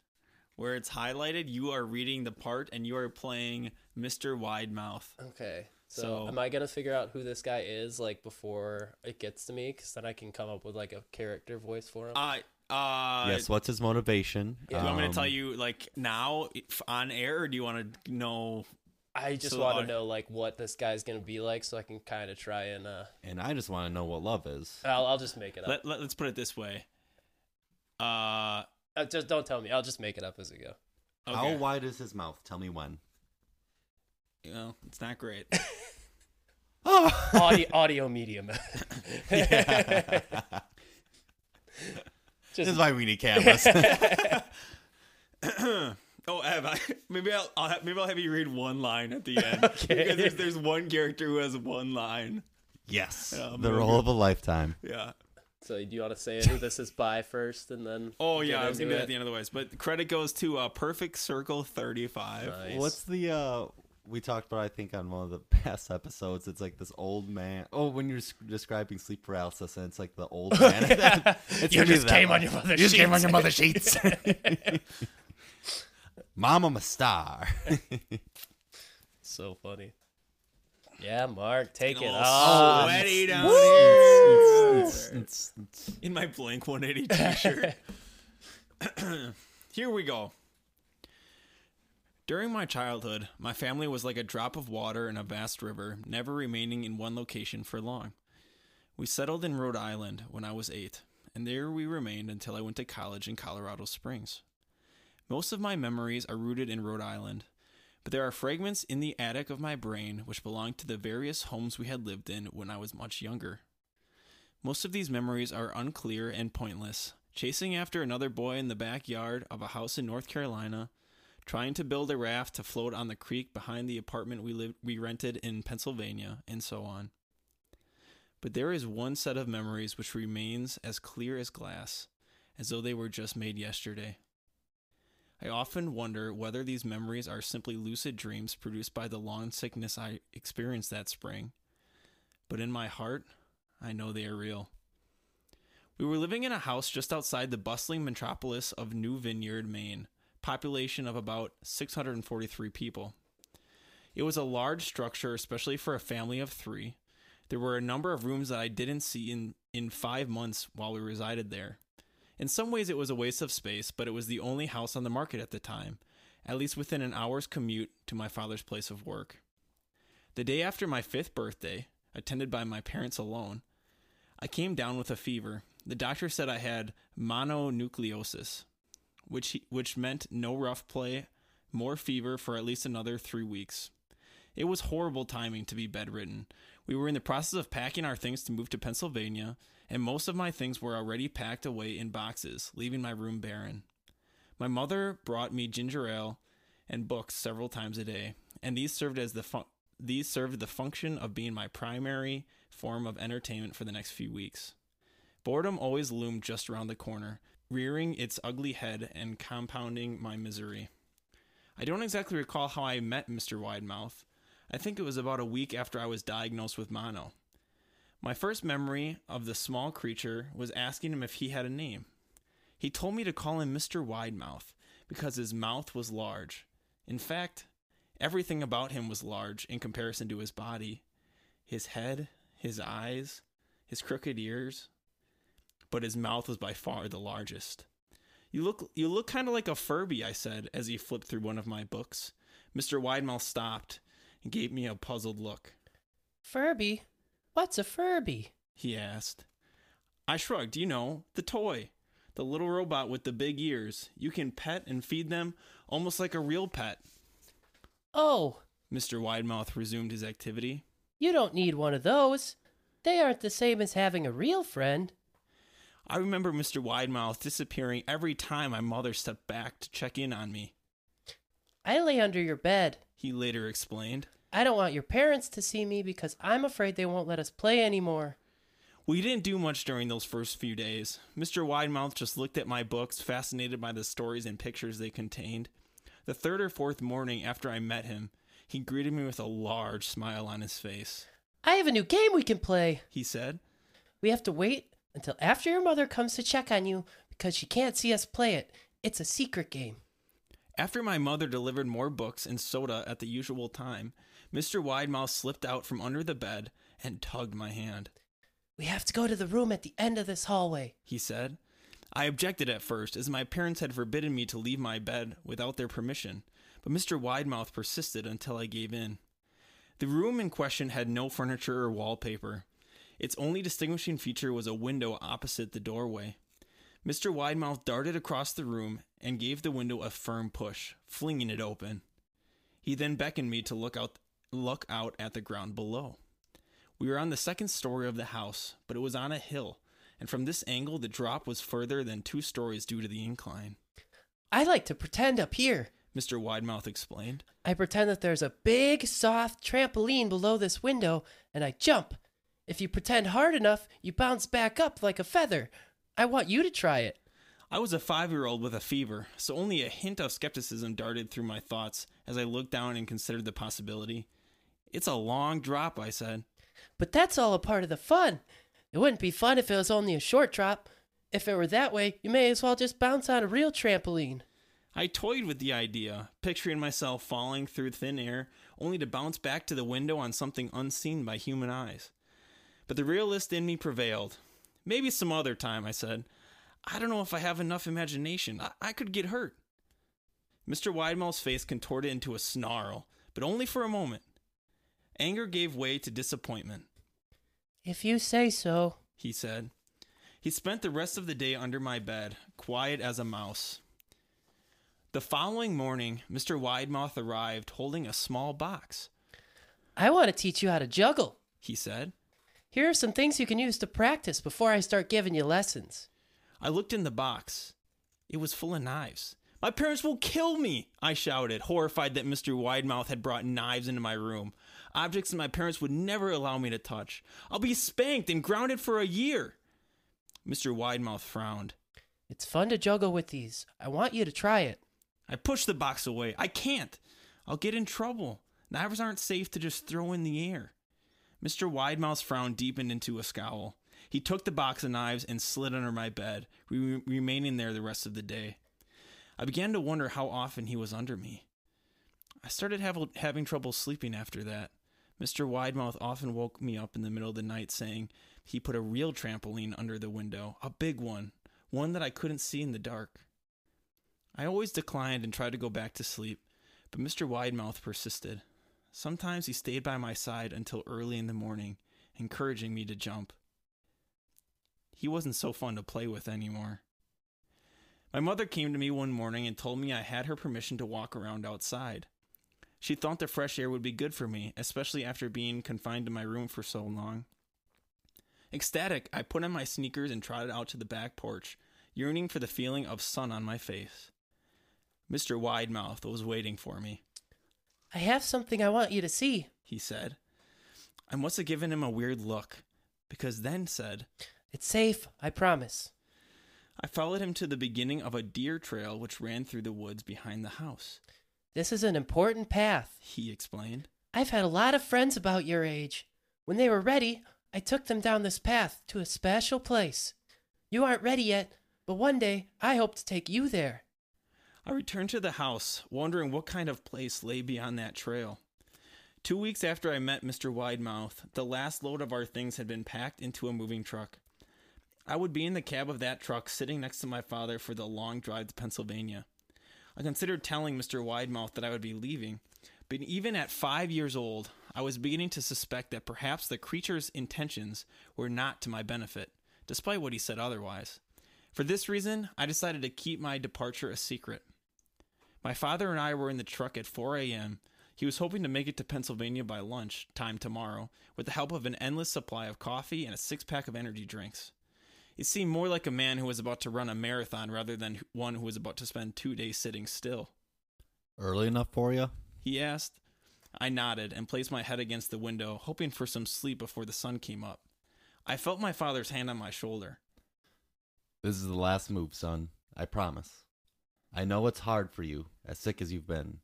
Where it's highlighted, you are reading the part and you are playing Mr. Wide Mouth.
Okay. So,
So-
am I gonna figure out who this guy is like before it gets to me? Because then I can come up with like a character voice for him.
Uh, uh,
yes. What's his motivation?
Do you want me to
Um,
tell you like now if on air, or do you want to know?
I just
so
want to know like what this guy's gonna be like, so I can kind of try and. uh
And I just want to know what love is.
I'll, I'll just make it up.
Let, let, us put it this way. Uh,
Uh, just don't tell me. I'll just make it up as we go.
okay.
How wide is his mouth? Tell me when.
You know, it's not great. *laughs*
Oh,
Audio, audio medium. *laughs*
this is why we need cameras. *laughs* *clears throat*
oh, Ev, I, maybe I'll, I'll have, maybe I'll have you read one line at the end. *laughs*
Okay.
Because there's, there's one character who has one line.
yes,
Yeah, I'm
the role of a lifetime.
Yeah.
so. Do you want to say who this is by first, and then?
Oh yeah, I was gonna do that
it?
at the end of the ways, but credit goes to uh, Perfect Circle 35.
Nice.
What's the uh we talked about? I think on one of the *laughs* past episodes, it's like this old man. Oh, when you're describing sleep paralysis, and it's like the old *laughs* man. *laughs* It's
You just came
one.
on your mother's
You just came on your mother's sheets. Mom, I'm a star.
So funny. Yeah, Mark, take it
Getting a
off.
little sweaty down
Woo!
here. In my blank 180 t-shirt. *clears throat* Here we go. During my childhood, my family was like a drop of water in a vast river, never remaining in one location for long. We settled in Rhode Island when I was eight, and there we remained until I went to college in Colorado Springs. Most of my memories are rooted in Rhode Island, but there are fragments in the attic of my brain which belong to the various homes we had lived in when I was much younger. Most of these memories are unclear and pointless, chasing after another boy in the backyard of a house in North Carolina, trying to build a raft to float on the creek behind the apartment we lived we rented in Pennsylvania, and so on. But there is one set of memories which remains as clear as glass, as though they were just made yesterday. I often wonder whether these memories are simply lucid dreams produced by the long sickness I experienced that spring. But in my heart, I know they are real. We were living in a house just outside the bustling metropolis of New Vineyard, Maine, population of about 643 people. It was a large structure, especially for a family of three. There were a number of rooms that I didn't see in, in five months while we resided there. In some ways, it was a waste of space, but it was the only house on the market at the time, at least within an hour's commute to my father's place of work. The day after my fifth birthday, attended by my parents alone, I came down with a fever. The doctor said I had mononucleosis, which, he, which meant no rough play, more fever for at least another three weeks. It was horrible timing to be bedridden. We were in the process of packing our things to move to Pennsylvania, and most of my things were already packed away in boxes, leaving my room barren. My mother brought me ginger ale and books several times a day, and these served as the fun- these served the function of being my primary form of entertainment for the next few weeks. Boredom always loomed just around the corner, rearing its ugly head and compounding my misery. I don't exactly recall how I met Mr. Widemouth. I think it was about a week after I was diagnosed with mono. My first memory of the small creature was asking him if he had a name. He told me to call him Mr. Widemouth because his mouth was large. In fact, everything about him was large in comparison to his body his head, his eyes, his crooked ears. But his mouth was by far the largest. You look you look kind of like a Furby, I said as he flipped through one of my books. Mr. Widemouth stopped and gave me a puzzled look.
Furby? What's a Furby?
he asked. I shrugged. You know, the toy. The little robot with the big ears. You can pet and feed them almost like a real pet.
Oh,
Mr. Widemouth resumed his activity.
you don't need one of those. They aren't the same as having a real friend.
I remember Mr. Widemouth disappearing every time my mother stepped back to check in on me,
I lay under your bed.
he later explained.
I don't want your parents to see me because I'm afraid they won't let us play anymore.
We didn't do much during those first few days. Mr. Widemouth just looked at my books, fascinated by the stories and pictures they contained. The third or fourth morning after I met him, he greeted me with a large smile on his face.
I have a new game we can play.
He said,
We have to wait until after your mother comes to check on you because she can't see us play it. It's a secret game.
After my mother delivered more books and soda at the usual time, Mr. Widemouth slipped out from under the bed and tugged my hand.
We have to go to the room at the end of this hallway.
He said. I objected at first, as my parents had forbidden me to leave my bed without their permission, but Mr. Widemouth persisted until I gave in. The room in question had no furniture or wallpaper. Its only distinguishing feature was a window opposite the doorway. Mr. Widemouth darted across the room and gave the window a firm push, flinging it open. He then beckoned me to look out look out at the ground below. We were on the second story of the house, but it was on a hill, and from this angle the drop was further than two stories due to the incline.
I like to pretend up here.
Mr. Widemouth explained.
I pretend that there's a big, soft trampoline below this window, and I jump. If you pretend hard enough, you bounce back up like a feather. I want you to try it.
I was a five year old with a fever, so only a hint of skepticism darted through my thoughts as I looked down and considered the possibility. It's a long drop, I said.
But that's all a part of the fun. It wouldn't be fun if it was only a short drop. If it were that way, you may as well just bounce on a real trampoline.
I toyed with the idea, picturing myself falling through thin air, only to bounce back to the window on something unseen by human eyes. But the realist in me prevailed. Maybe some other time, I said. I don't know if I have enough imagination. I, I could get hurt. Mr. Widemouth's face contorted into a snarl, but only for a moment. Anger gave way to disappointment.
If you say so.
he said. He spent the rest of the day under my bed, quiet as a mouse. The following morning, Mr. Widemouth arrived holding a small box.
I want to teach you how to juggle.
He said.
Here are some things you can use to practice before I start giving you lessons.
I looked in the box. It was full of knives. My parents will kill me, I shouted, horrified that Mr. Widemouth had brought knives into my room. Objects that my parents would never allow me to touch. I'll be spanked and grounded for a year. Mr. Widemouth frowned.
It's fun to juggle with these. I want you to try it.
I pushed the box away. I can't. I'll get in trouble. Knives aren't safe to just throw in the air. Mr. Widemouth's frown deepened into a scowl. He took the box of knives and slid under my bed, re- remaining there the rest of the day. I began to wonder how often he was under me. I started have, having trouble sleeping after that. Mr. Widemouth often woke me up in the middle of the night saying he put a real trampoline under the window, a big one, one that I couldn't see in the dark. I always declined and tried to go back to sleep, but Mr. Widemouth persisted. Sometimes he stayed by my side until early in the morning, encouraging me to jump. He wasn't so fun to play with anymore. My mother came to me one morning and told me I had her permission to walk around outside. She thought the fresh air would be good for me, especially after being confined to my room for so long. Ecstatic, I put on my sneakers and trotted out to the back porch, yearning for the feeling of sun on my face. Mr. Widemouth was waiting for me.
I have something I want you to see.
He said. I must have given him a weird look, because then said,
It's safe, I promise.
I followed him to the beginning of a deer trail which ran through the woods behind the house.
This is an important path.
He explained.
I've had a lot of friends about your age. When they were ready, I took them down this path to a special place. You aren't ready yet, but one day I hope to take you there.
I returned to the house, wondering what kind of place lay beyond that trail. Two weeks after I met Mr. Widemouth, the last load of our things had been packed into a moving truck. I would be in the cab of that truck sitting next to my father for the long drive to Pennsylvania. I considered telling Mr. Widemouth that I would be leaving, but even at five years old, I was beginning to suspect that perhaps the creature's intentions were not to my benefit, despite what he said otherwise. For this reason, I decided to keep my departure a secret. My father and I were in the truck at 4 a.m. He was hoping to make it to Pennsylvania by lunch time tomorrow with the help of an endless supply of coffee and a six pack of energy drinks. It seemed more like a man who was about to run a marathon rather than one who was about to spend two days sitting still.
Early enough for you?
He asked. I nodded and placed my head against the window, hoping for some sleep before the sun came up. I felt my father's hand on my shoulder.
This is the last move, son. I promise. I know it's hard for you, as sick as you've been.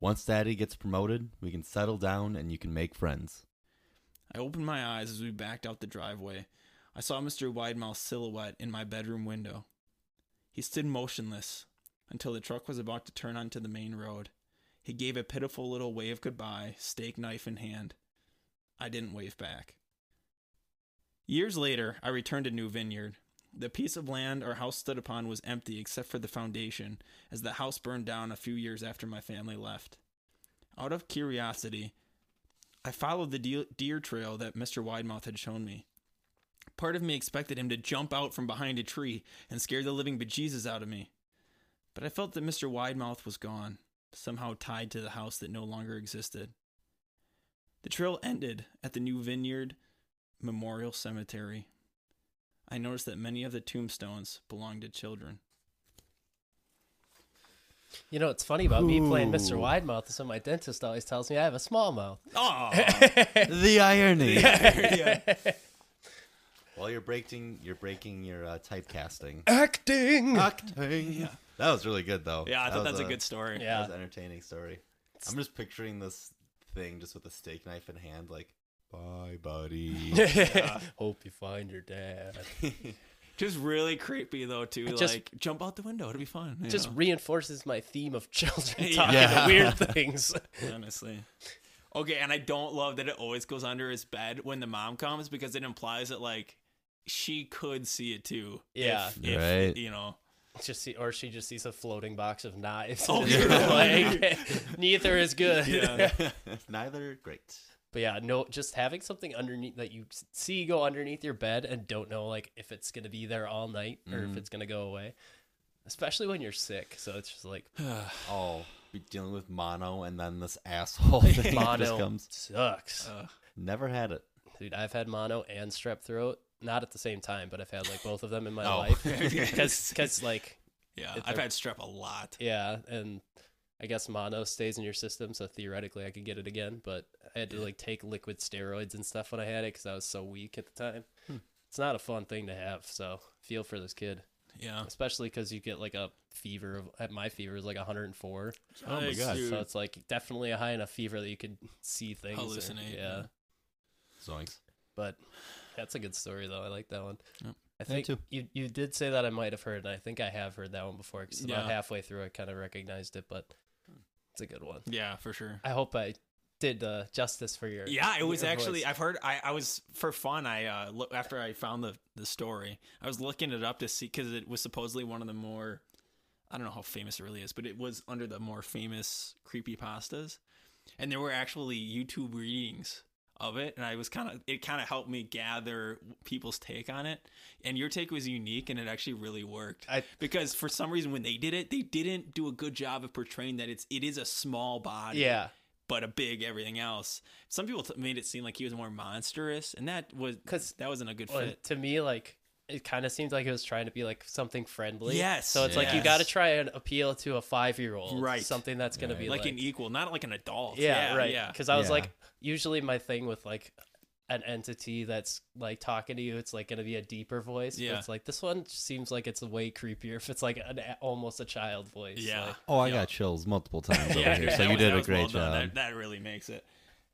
Once Daddy gets promoted, we can settle down and you can make friends.
I opened my eyes as we backed out the driveway. I saw Mr. Widemouth's silhouette in my bedroom window. He stood motionless until the truck was about to turn onto the main road. He gave a pitiful little wave goodbye, steak knife in hand. I didn't wave back. Years later, I returned to New Vineyard. The piece of land our house stood upon was empty except for the foundation, as the house burned down a few years after my family left. Out of curiosity, I followed the deer trail that Mr. Widemouth had shown me. Part of me expected him to jump out from behind a tree and scare the living bejesus out of me. But I felt that Mr. Widemouth was gone, somehow tied to the house that no longer existed. The trail ended at the New Vineyard Memorial Cemetery. I noticed that many of the tombstones belonged to children.
You know, it's funny about me playing Mr.
Ooh.
Widemouth. So my dentist always tells me I have a small mouth.
Oh, *laughs*
the irony.
yeah. *laughs*
Well, you're breaking you're breaking your uh, typecasting.
Acting.
Acting. That was really good though.
yeah, I thought
was
that's a good story.
Yeah.
That was an entertaining story. I'm just picturing this thing just with a steak knife in hand, like, bye, buddy. *laughs*
Hope you find your dad. *laughs*
Just really creepy though too.
just-
like jump out the window, it'll be fun. you
Just
know?
reinforces my theme of children
Yeah. *laughs*
talking
Yeah.
weird things.
honestly. Okay, and I don't love that it always goes under his bed when the mom comes because it implies that like she could see it too.
Yeah.
if, if,
Right.
You know.
just see, or she just sees a floating box of knives.
Oh,
and
yeah.
like, neither is good.
Yeah.
Neither great.
But yeah, no, just having something underneath that you see go underneath your bed and don't know like if it's gonna be there all night or if
Mhm.
it's gonna go away, especially when you're sick. So it's just like *sighs*
Oh, be dealing with mono and then this asshole *laughs* thing just
mono
comes.
sucks,
Never had it.
dude. I've had mono and strep throat, not at the same time, but I've had like both of them in my
Oh.
life *laughs* because like
yeah, I've had strep a lot.
yeah, and I guess mono stays in your system, so theoretically I could get it again. But I had to like take liquid steroids and stuff when I had it because I was so weak at the time.
Hmm.
It's not a fun thing to have, so feel for this kid.
Yeah.
especially because you get like a fever of at my fever is like 104
Oh my God.
dude.
so it's like definitely a high enough fever that you could see things or-
Hallucinate,
yeah
yeah.
Zoinks.
but that's a good story though i like that one
Yep.
i think
too.
you you did say that i might have heard and i think i have heard that one before because about
Yeah.
halfway through i kind of recognized it but it's a good one
Yeah, for sure.
i hope i did uh, justice for your
Yeah, it was actually.
voice.
I've heard. I, I was for fun. I uh, look after I found the the story. I was looking it up to see because it was supposedly one of the more. I don't know how famous it really is, but it was under the more famous creepy pastas, and there were actually YouTube readings of it, and I was kind of it kind of helped me gather people's take on it. And your take was unique, and it actually really worked.
I-
because for some reason when they did it, they didn't do a good job of portraying that it's it is a small body
yeah
but a big everything else. Some people t- made it seem like he was more monstrous, and that was
because
that wasn't a good
well,
fit.
to me like it kind of seemed like it was trying to be like something friendly
Yes,
so it's like you got to try and appeal to a five-year-old
Right.
something that's gonna be
Like,
like,
an equal, not like an adult.
yeah, right
Yeah,
because i was
Yeah.
like usually my thing with like an entity that's like talking to you it's like gonna be a deeper voice
Yeah.
but it's like this one seems like it's way creepier if it's like an, almost a child voice
yeah.
like,
Oh, I
Yeah.
got chills multiple *laughs* times over
Yeah,
here. So you
was-
did a
was well
great job.
That, that really makes it.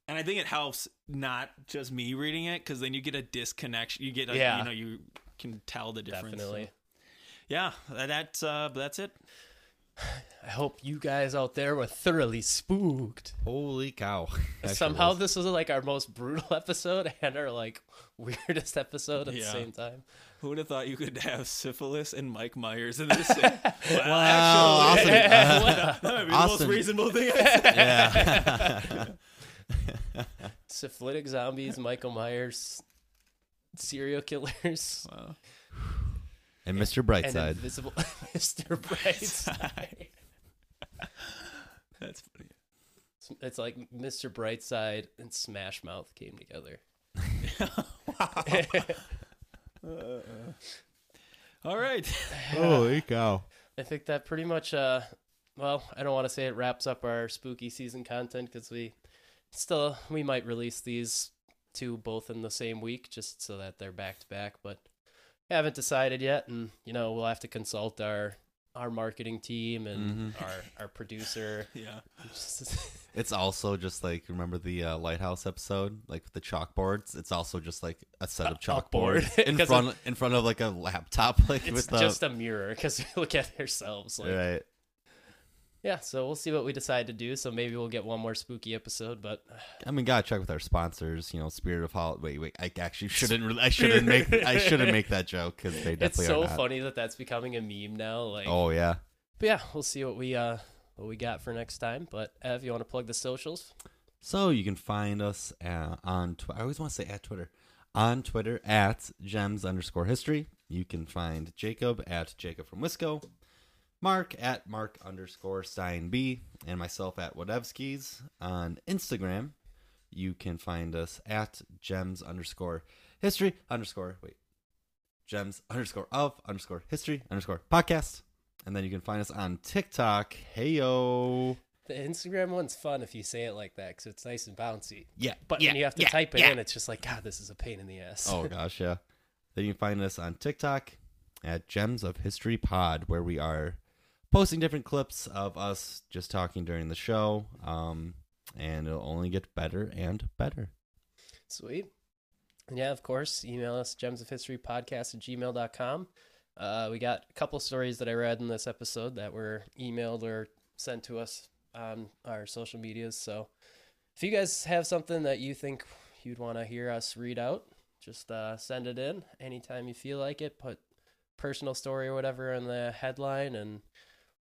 And I think it helps not just me reading it because then you get a disconnection. You get, a,
Yeah.
you know, you can tell the difference.
definitely
So, yeah, that- that's uh, that's it.
I hope you guys out there were thoroughly spooked
Holy cow! *laughs* That
somehow
sure was.
this was like our most brutal *laughs* episode and our like weirdest episode at
Yeah.
the same time
Who would have thought you could have syphilis and Mike Myers in the same? well,
Wow,
actually, *laughs*
awesome.
Uh, that might be the most reasonable thing. I've said.
yeah.
syphilitic zombies, Michael Myers, serial killers,
Wow.
And Mr.
and
Brightside.
invisible *laughs* Mr. Brightside.
That's funny.
It's- It's like Mr. Brightside and Smash Mouth came together. *laughs*
All right.
Holy cow!
I think that pretty much, uh, well, I don't want to say it wraps up our spooky season content because we still, we might release these two both in the same week just so that they're back to back, but haven't decided yet. And, you know, we'll have to consult our, our marketing team and
Mhm.
our, our producer. *laughs*
Yeah. *laughs*
It's also just like remember the uh, lighthouse episode, like with the chalkboards. It's also just like a set of
A- a
chalkboards
board. *laughs*
in
'Cause
front in front of like a laptop, like
it's
with the
just a mirror because we look at ourselves like
right.
Yeah so we'll see what we decide to do so maybe we'll get one more spooky episode but *sighs*
I mean, gotta check with our sponsors. You know, Spirit of Hol. Wait, wait. I actually *laughs* shouldn't. Really, I shouldn't make. I shouldn't make that joke because they
it's so funny that that's becoming a meme now like
Oh yeah.
but yeah we'll see what we uh what we got for next time but ev you want to plug the socials
So you can find us uh, on. Tw- I always want to say at Twitter. On Twitter at gems underscore history. You can find Jacob at Jacob from Wisco, Mark at Mark underscore Stein B, and myself at Whatevskis. On Instagram, you can find us at gems underscore history underscore wait gems underscore of underscore history underscore podcast. And then you can find us on TikTok. Heyo.
the instagram one's fun if you say it like that because it's nice and bouncy
Yeah.
but
yeah,
when you have to
yeah,
type it
yeah.
in it's just like god this is a pain in the ass
Oh *laughs* gosh, yeah. Then you can find us on TikTok at Gems of History Pod, where we are posting different clips of us just talking during the show. Um, and it'll only get better and better.
Sweet. Yeah, of course, email us gems of gemsofhistorypodcast at gmail.com. Uh, we got a couple stories that I read in this episode that were emailed or sent to us on our social medias. So if you guys have something that you think you'd want to hear us read out, just uh, send it in anytime you feel like it. Put personal story or whatever in the headline, and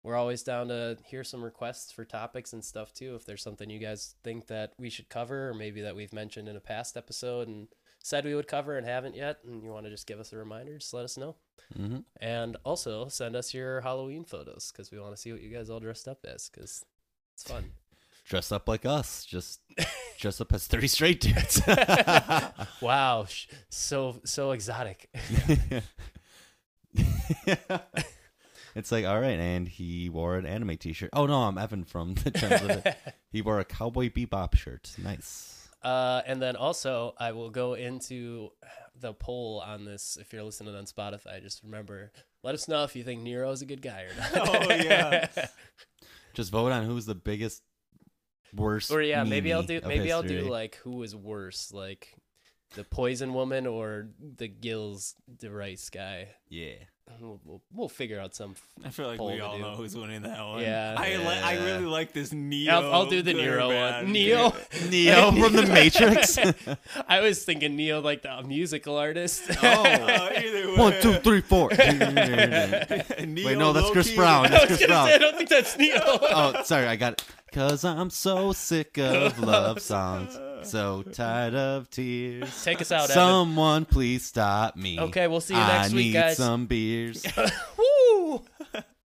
we're always down to hear some requests for topics and stuff too. If there's something you guys think that we should cover, or maybe that we've mentioned in a past episode and said we would cover and haven't yet, and you want to just give us a reminder, just let us know.
hmm
And also send us your Halloween photos because we want to see what you guys all dressed up as because it's fun. *laughs*
Dress up like us. Just *laughs* dress up as 30 straight dudes. *laughs*
wow, so so exotic.
It's like, all right. And he wore an anime t shirt. Oh, no, I'm Evan from the Trends of It. He wore a Cowboy Bebop shirt. Nice.
Uh, and then also, I will go into the poll on this. If you're listening on Spotify, just remember, let us know if you think Nero is a good guy or not. *laughs*
Oh, yeah. *laughs*
Just vote on who's the biggest, worst.
or yeah, maybe I'll do
of
maybe I'll do like who is worse, like the Poison Woman or the Gills DeRice guy.
Yeah.
We'll, we'll, we'll figure out some.
I feel like we all know who's winning that one.
Yeah.
I li- I really like this Neo.
I'll, I'll do the
good
Nero one. Neo. *laughs*
Neo from the Matrix. *laughs*
I was thinking Ne-Yo like the musical artist. *laughs*
Oh, either way.
One, two, three, four.
Neo
Wait, no, that's Chris
low-key-
Brown. That's Chris
gonna
Brown.
say, I don't think that's Ne-Yo.
oh, sorry, I got it. Cause I'm so sick of love songs, so tired of tears.
Take us out, Evan.
Someone please stop me.
Okay, we'll see you
I
next week,
need
guys.
some beers. *laughs*
Woo!